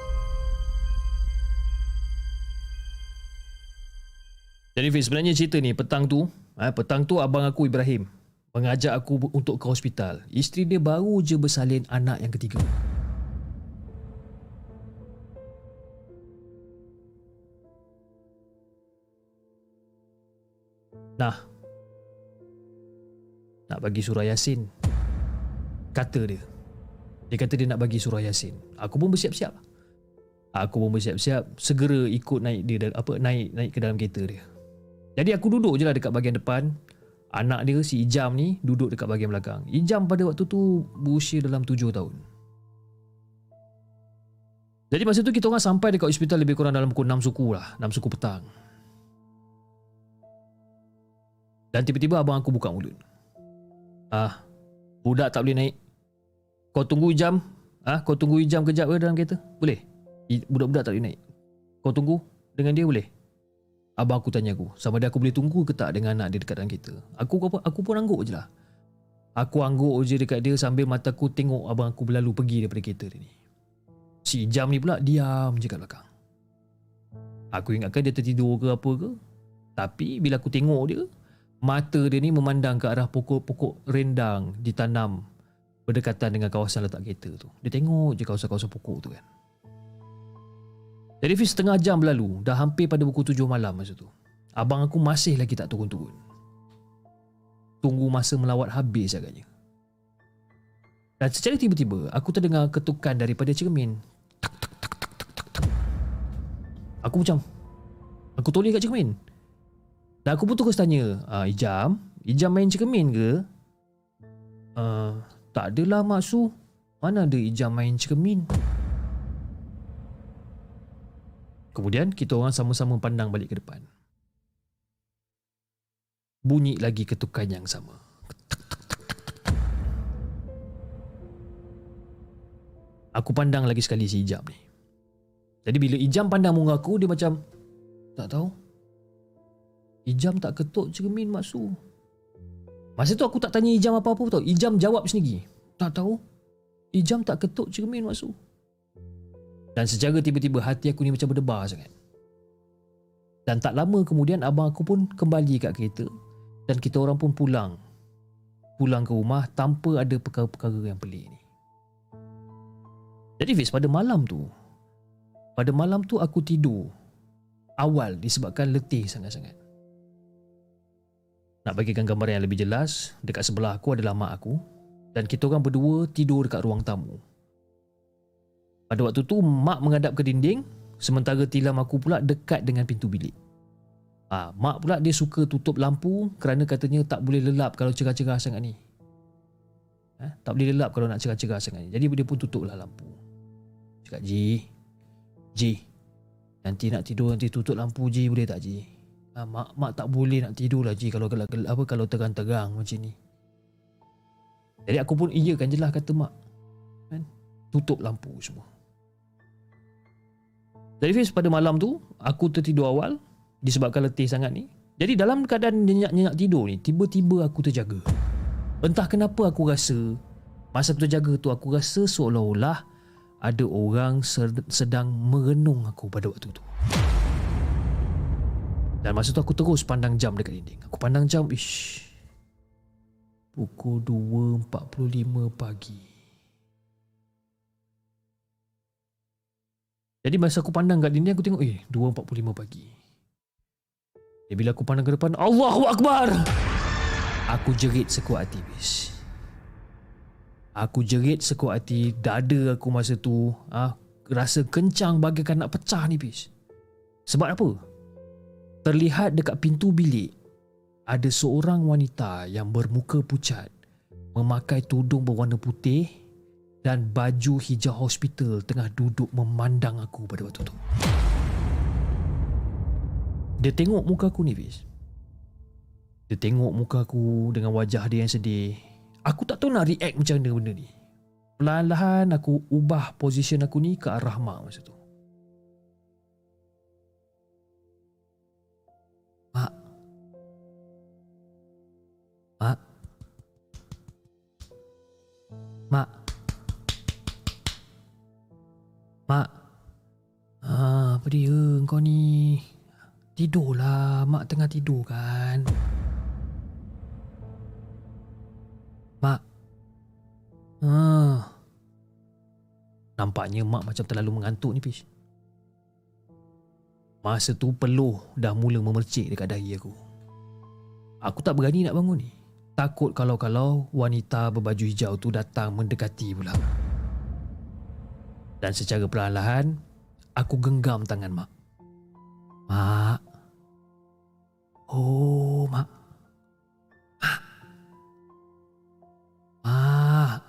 Jadi Fiz, sebenarnya cerita ni petang tu, eh, petang tu abang aku Ibrahim mengajak aku untuk ke hospital. Isteri dia baru je bersalin anak yang ketiga. Nah. Nak bagi surah Yasin. Kata dia. Dia kata dia nak bagi surah Yasin. Aku pun bersiap-siap. Aku pun bersiap-siap segera ikut naik dia apa naik naik ke dalam kereta dia. Jadi aku duduk je lah dekat bahagian depan. Anak dia si Ijam ni duduk dekat bahagian belakang. Ijam pada waktu tu berusia dalam tujuh tahun. Jadi masa tu kita orang sampai dekat hospital lebih kurang dalam pukul 6 suku lah. 6 suku petang. Dan tiba-tiba abang aku buka mulut. Ah, budak tak boleh naik. Kau tunggu jam. Ah, kau tunggu jam kejap ke dalam kereta? Boleh. Budak-budak tak boleh naik. Kau tunggu dengan dia boleh. Abang aku tanya aku, sama ada aku boleh tunggu ke tak dengan anak dia dekat dalam kereta. Aku aku, aku pun angguk je lah. Aku angguk je dekat dia sambil mata aku tengok abang aku berlalu pergi daripada kereta dia ni. Si jam ni pula diam je kat belakang. Aku ingatkan dia tertidur ke apa ke. Tapi bila aku tengok dia, mata dia ni memandang ke arah pokok-pokok rendang ditanam berdekatan dengan kawasan letak kereta tu. Dia tengok je kawasan-kawasan pokok tu kan. Jadi Fiz setengah jam berlalu, dah hampir pada pukul tujuh malam masa tu. Abang aku masih lagi tak turun-turun. Tunggu masa melawat habis agaknya. Dan secara tiba-tiba, aku terdengar ketukan daripada cermin. Aku macam, aku toleh kat cermin. Dan aku pun terus tanya, ah, Ijam, Ijam main cermin ke? Uh, tak adalah Mak Su. Mana ada Ijam main cermin? Kemudian kita orang sama-sama pandang balik ke depan. Bunyi lagi ketukan yang sama. Aku pandang lagi sekali si Ijam ni. Jadi bila Ijam pandang muka aku, dia macam... Tak tahu. Ijam tak ketuk cermin Mak Su. Masa tu aku tak tanya Ijam apa-apa tau. Ijam jawab sendiri. Tak tahu. Ijam tak ketuk cermin masuk. Dan secara tiba-tiba hati aku ni macam berdebar sangat. Dan tak lama kemudian abang aku pun kembali kat kereta dan kita orang pun pulang. Pulang ke rumah tanpa ada perkara-perkara yang pelik ni. Jadi Fiz pada malam tu pada malam tu aku tidur awal disebabkan letih sangat-sangat. Nak bagikan gambaran yang lebih jelas, dekat sebelah aku adalah mak aku dan kita orang berdua tidur dekat ruang tamu. Pada waktu tu mak menghadap ke dinding sementara tilam aku pula dekat dengan pintu bilik. Ha, mak pula dia suka tutup lampu kerana katanya tak boleh lelap kalau cerah-cerah sangat ni. Ha, tak boleh lelap kalau nak cerah-cerah sangat ni. Jadi dia pun tutuplah lampu. Cakap, Ji, Ji, nanti nak tidur nanti tutup lampu Ji boleh tak Ji? Ha, mak, mak tak boleh nak tidur lah Ji kalau, kalau, apa, kalau terang-terang macam ni. Jadi aku pun iyakan je lah kata mak. Kan? Tutup lampu semua. Jadi pada malam tu aku tertidur awal disebabkan letih sangat ni. Jadi dalam keadaan nyenyak-nyenyak tidur ni, tiba-tiba aku terjaga. Entah kenapa aku rasa masa terjaga tu aku rasa seolah-olah ada orang sedang merenung aku pada waktu tu. Dan masa tu aku terus pandang jam dekat dinding. Aku pandang jam, ish. Pukul 2.45 pagi. Jadi masa aku pandang kat dinding aku tengok, eh 2.45 pagi. Ya, bila aku pandang ke depan, Allahu Akbar! Aku jerit sekuat hati, bis. Aku jerit sekuat hati, dada aku masa tu ah rasa kencang bagaikan nak pecah ni, bis. Sebab apa? Terlihat dekat pintu bilik ada seorang wanita yang bermuka pucat memakai tudung berwarna putih dan baju hijau hospital tengah duduk memandang aku pada waktu tu. Dia tengok muka aku ni Fiz. Dia tengok muka aku Dengan wajah dia yang sedih. Aku tak tahu nak react macam mana benda ni. Perlahan-lahan aku ubah position aku ni ke arah mak masa tu. Mak. Mak. Mak Mak Ah, apa dia kau ni? Tidurlah, mak tengah tidur kan. Mak. Ah. Nampaknya mak macam terlalu mengantuk ni, Fish. Masa tu peluh dah mula memercik dekat dahi aku. Aku tak berani nak bangun ni. Takut kalau-kalau wanita berbaju hijau tu datang mendekati pula. Dan secara perlahan-lahan, aku genggam tangan mak. Mak. Oh, Mak. Mak. Mak.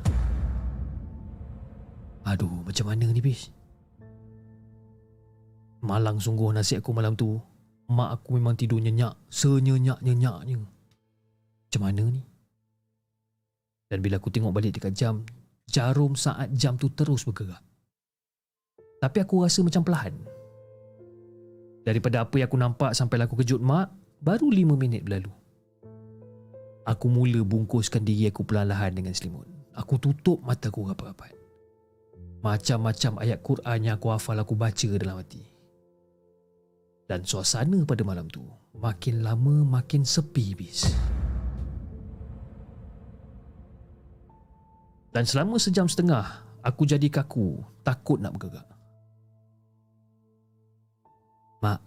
Aduh, macam mana ni, Bis? Malang sungguh nasib aku malam tu. Mak aku memang tidur nyenyak. Senyenyak-nyenyaknya. Macam mana ni? Dan bila aku tengok balik dekat jam, jarum saat jam tu terus bergerak. Tapi aku rasa macam perlahan. Daripada apa yang aku nampak sampai aku kejut mak, baru lima minit berlalu. Aku mula bungkuskan diri aku perlahan dengan selimut. Aku tutup mata aku rapat-rapat. Macam-macam ayat Quran yang aku hafal aku baca dalam hati. Dan suasana pada malam tu makin lama makin sepi bis. Dan selama sejam setengah, aku jadi kaku, takut nak bergerak. Mak,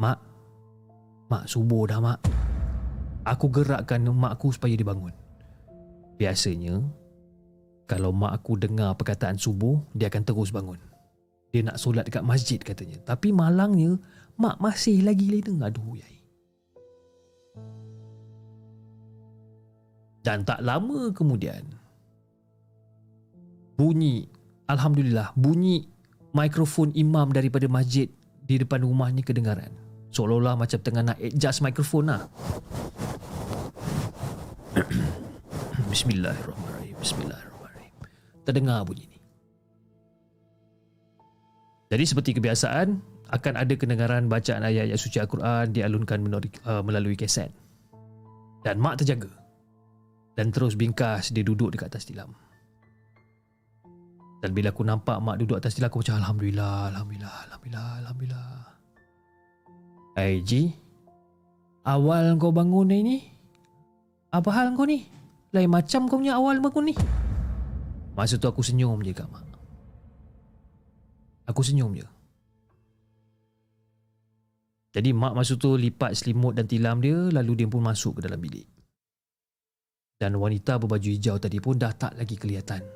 mak, mak subuh dah mak. Aku gerakkan mak aku supaya dia bangun. Biasanya, kalau mak aku dengar perkataan subuh, dia akan terus bangun. Dia nak solat dekat masjid katanya. Tapi malangnya, mak masih lagi lena. Aduh, yai. Dan tak lama kemudian, bunyi, Alhamdulillah, bunyi mikrofon imam daripada masjid di depan rumah ni kedengaran. Seolah-olah macam tengah nak adjust mikrofon lah. Bismillahirrahmanirrahim. Bismillahirrahmanirrahim. Terdengar bunyi ni. Jadi seperti kebiasaan, akan ada kedengaran bacaan ayat-ayat suci Al-Quran dialunkan uh, melalui keset. Dan mak terjaga. Dan terus bingkas dia duduk dekat atas tilam. Dan bila aku nampak mak duduk atas tilam aku macam Alhamdulillah, Alhamdulillah, Alhamdulillah, Alhamdulillah. Hai awal kau bangun ni ni? Apa hal kau ni? Lain macam kau punya awal bangun ni. Masa tu aku senyum je kat mak. Aku senyum je. Jadi mak masa tu lipat selimut dan tilam dia lalu dia pun masuk ke dalam bilik. Dan wanita berbaju hijau tadi pun dah tak lagi kelihatan.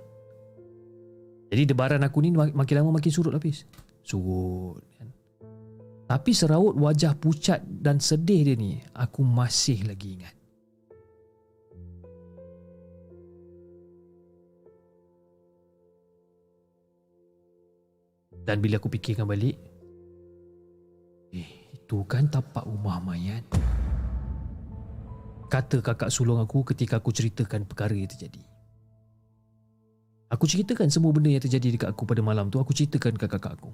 Jadi debaran aku ni makin lama makin surut habis. Surut. Kan? Tapi seraut wajah pucat dan sedih dia ni aku masih lagi ingat. Dan bila aku fikirkan balik, eh, itu kan tapak rumah mayat. Kata kakak sulung aku ketika aku ceritakan perkara yang terjadi. Aku ceritakan semua benda yang terjadi dekat aku pada malam tu, aku ceritakan ke kakak aku.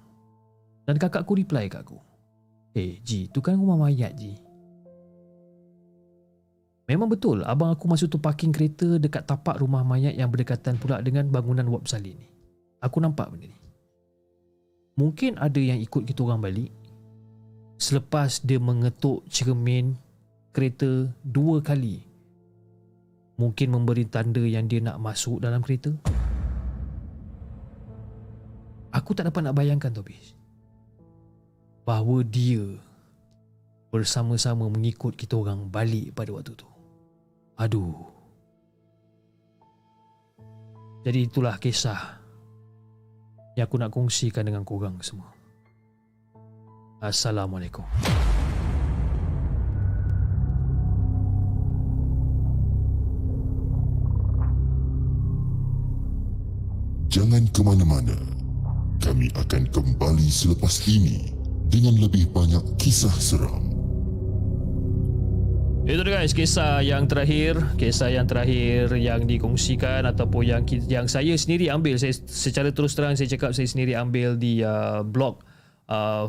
Dan kakak aku reply kat aku. Eh, Ji, tu kan rumah mayat, Ji. Memang betul, abang aku masa tu parking kereta dekat tapak rumah mayat yang berdekatan pula dengan bangunan Wab Salin ni. Aku nampak benda ni. Mungkin ada yang ikut kita orang balik Selepas dia mengetuk cermin kereta dua kali Mungkin memberi tanda yang dia nak masuk dalam kereta Aku tak dapat nak bayangkan Tobis Bahawa dia Bersama-sama mengikut kita orang balik pada waktu tu Aduh Jadi itulah kisah yang aku nak kongsikan dengan korang semua. Assalamualaikum. Jangan ke mana-mana. Kami akan kembali selepas ini dengan lebih banyak kisah seram. Itu dia guys kisah yang terakhir. Kisah yang terakhir yang dikongsikan Ataupun yang yang saya sendiri ambil. Saya, Secara terus terang saya cakap saya sendiri ambil di uh, blog uh,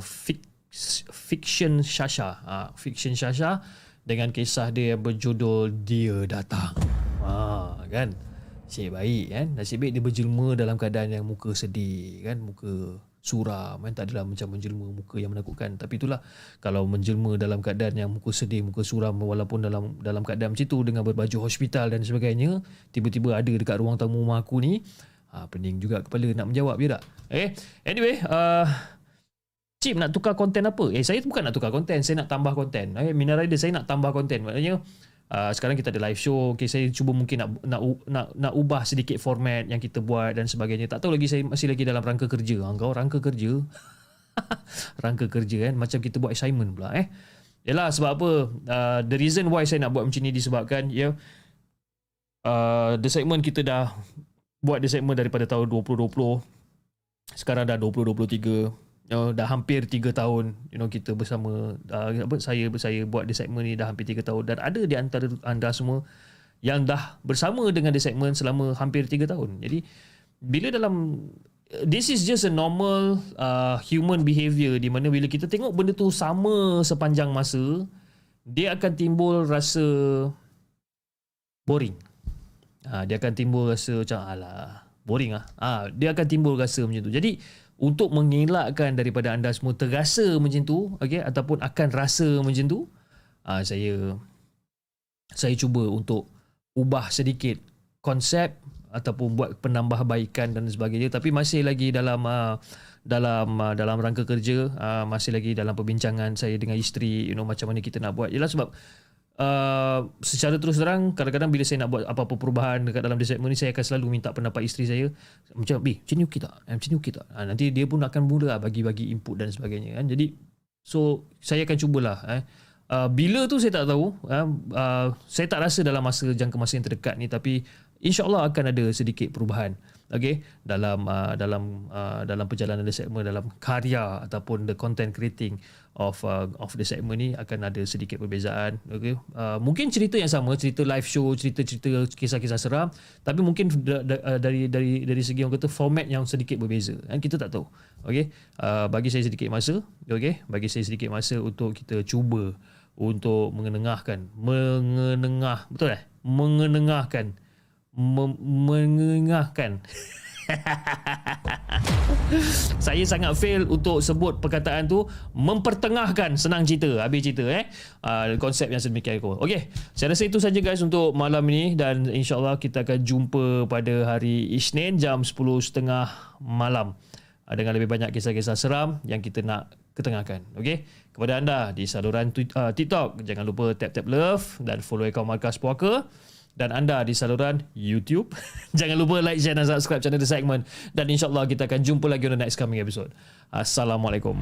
Fiction Shasha. Uh, Fiction Shasha Dengan kisah dia berjudul Dia Datang. Ha, Kan Nasib baik kan Nasib baik dia berjelma dalam keadaan yang muka sedih kan Muka suram kan tak adalah macam menjelma muka yang menakutkan tapi itulah kalau menjelma dalam keadaan yang muka sedih muka suram walaupun dalam dalam keadaan macam tu dengan berbaju hospital dan sebagainya tiba-tiba ada dekat ruang tamu rumah aku ni ha, pening juga kepala nak menjawab je tak eh anyway uh, Cip nak tukar konten apa? Eh saya bukan nak tukar konten, saya nak tambah konten. Eh Minar Rider saya nak tambah konten. Maknanya uh, sekarang kita ada live show. Okay, saya cuba mungkin nak nak nak nak ubah sedikit format yang kita buat dan sebagainya. Tak tahu lagi saya masih lagi dalam rangka kerja. Engkau ah, rangka kerja? Rangka kerja kan? Macam kita buat assignment pula eh? Yalah sebab apa? Uh, the reason why saya nak buat macam ni disebabkan ya yeah, uh, the segment kita dah buat the segment daripada tahun 2020 sekarang dah 2023 you know, dah hampir 3 tahun you know kita bersama uh, apa saya saya buat di segmen ni dah hampir 3 tahun dan ada di antara anda semua yang dah bersama dengan di segmen selama hampir 3 tahun. Jadi bila dalam this is just a normal uh, human behavior di mana bila kita tengok benda tu sama sepanjang masa dia akan timbul rasa boring. Ha, dia akan timbul rasa macam alah boring ah. Ha, dia akan timbul rasa macam tu. Jadi untuk mengelakkan daripada anda semua terasa macam tu okey ataupun akan rasa macam tu uh, saya saya cuba untuk ubah sedikit konsep ataupun buat penambahbaikan dan sebagainya. Tapi masih lagi dalam uh, dalam uh, dalam rangka kerja uh, masih lagi dalam perbincangan saya dengan isteri you know macam mana kita nak buat. Ialah sebab Uh, secara terus terang kadang-kadang bila saya nak buat apa-apa perubahan dekat dalam segmen ni saya akan selalu minta pendapat isteri saya macam bi macam ni okey tak? Eh, macam ni okey tak? Ha, nanti dia pun akan mula lah bagi-bagi input dan sebagainya kan. Jadi so saya akan cubalah eh. Uh, bila tu saya tak tahu uh, uh, saya tak rasa dalam masa jangka masa yang terdekat ni tapi insyaallah akan ada sedikit perubahan okay dalam uh, dalam uh, dalam perjalanan the segment dalam karya ataupun the content creating of uh, of the segment ni akan ada sedikit perbezaan okay uh, mungkin cerita yang sama cerita live show cerita-cerita kisah-kisah seram tapi mungkin da, da, uh, dari dari dari segi orang kata format yang sedikit berbeza kan? Kita tak tahu okay uh, bagi saya sedikit masa okay bagi saya sedikit masa untuk kita cuba untuk mengenengahkan mengenengah betul eh? Mengenengahkan mengenengahkan saya sangat fail untuk sebut perkataan tu mempertengahkan senang cerita habis cerita eh? Uh, konsep yang sedemikian aku okey saya rasa itu saja guys untuk malam ini dan insyaallah kita akan jumpa pada hari Isnin jam 10.30 malam. Uh, dengan lebih banyak kisah-kisah seram yang kita nak ketengahkan. Okey kepada anda di saluran uh, TikTok jangan lupa tap tap love dan follow akaun Markas Puaka dan anda di saluran YouTube. Jangan lupa like, share dan subscribe channel The Segment. Dan insyaAllah kita akan jumpa lagi on the next coming episode. Assalamualaikum.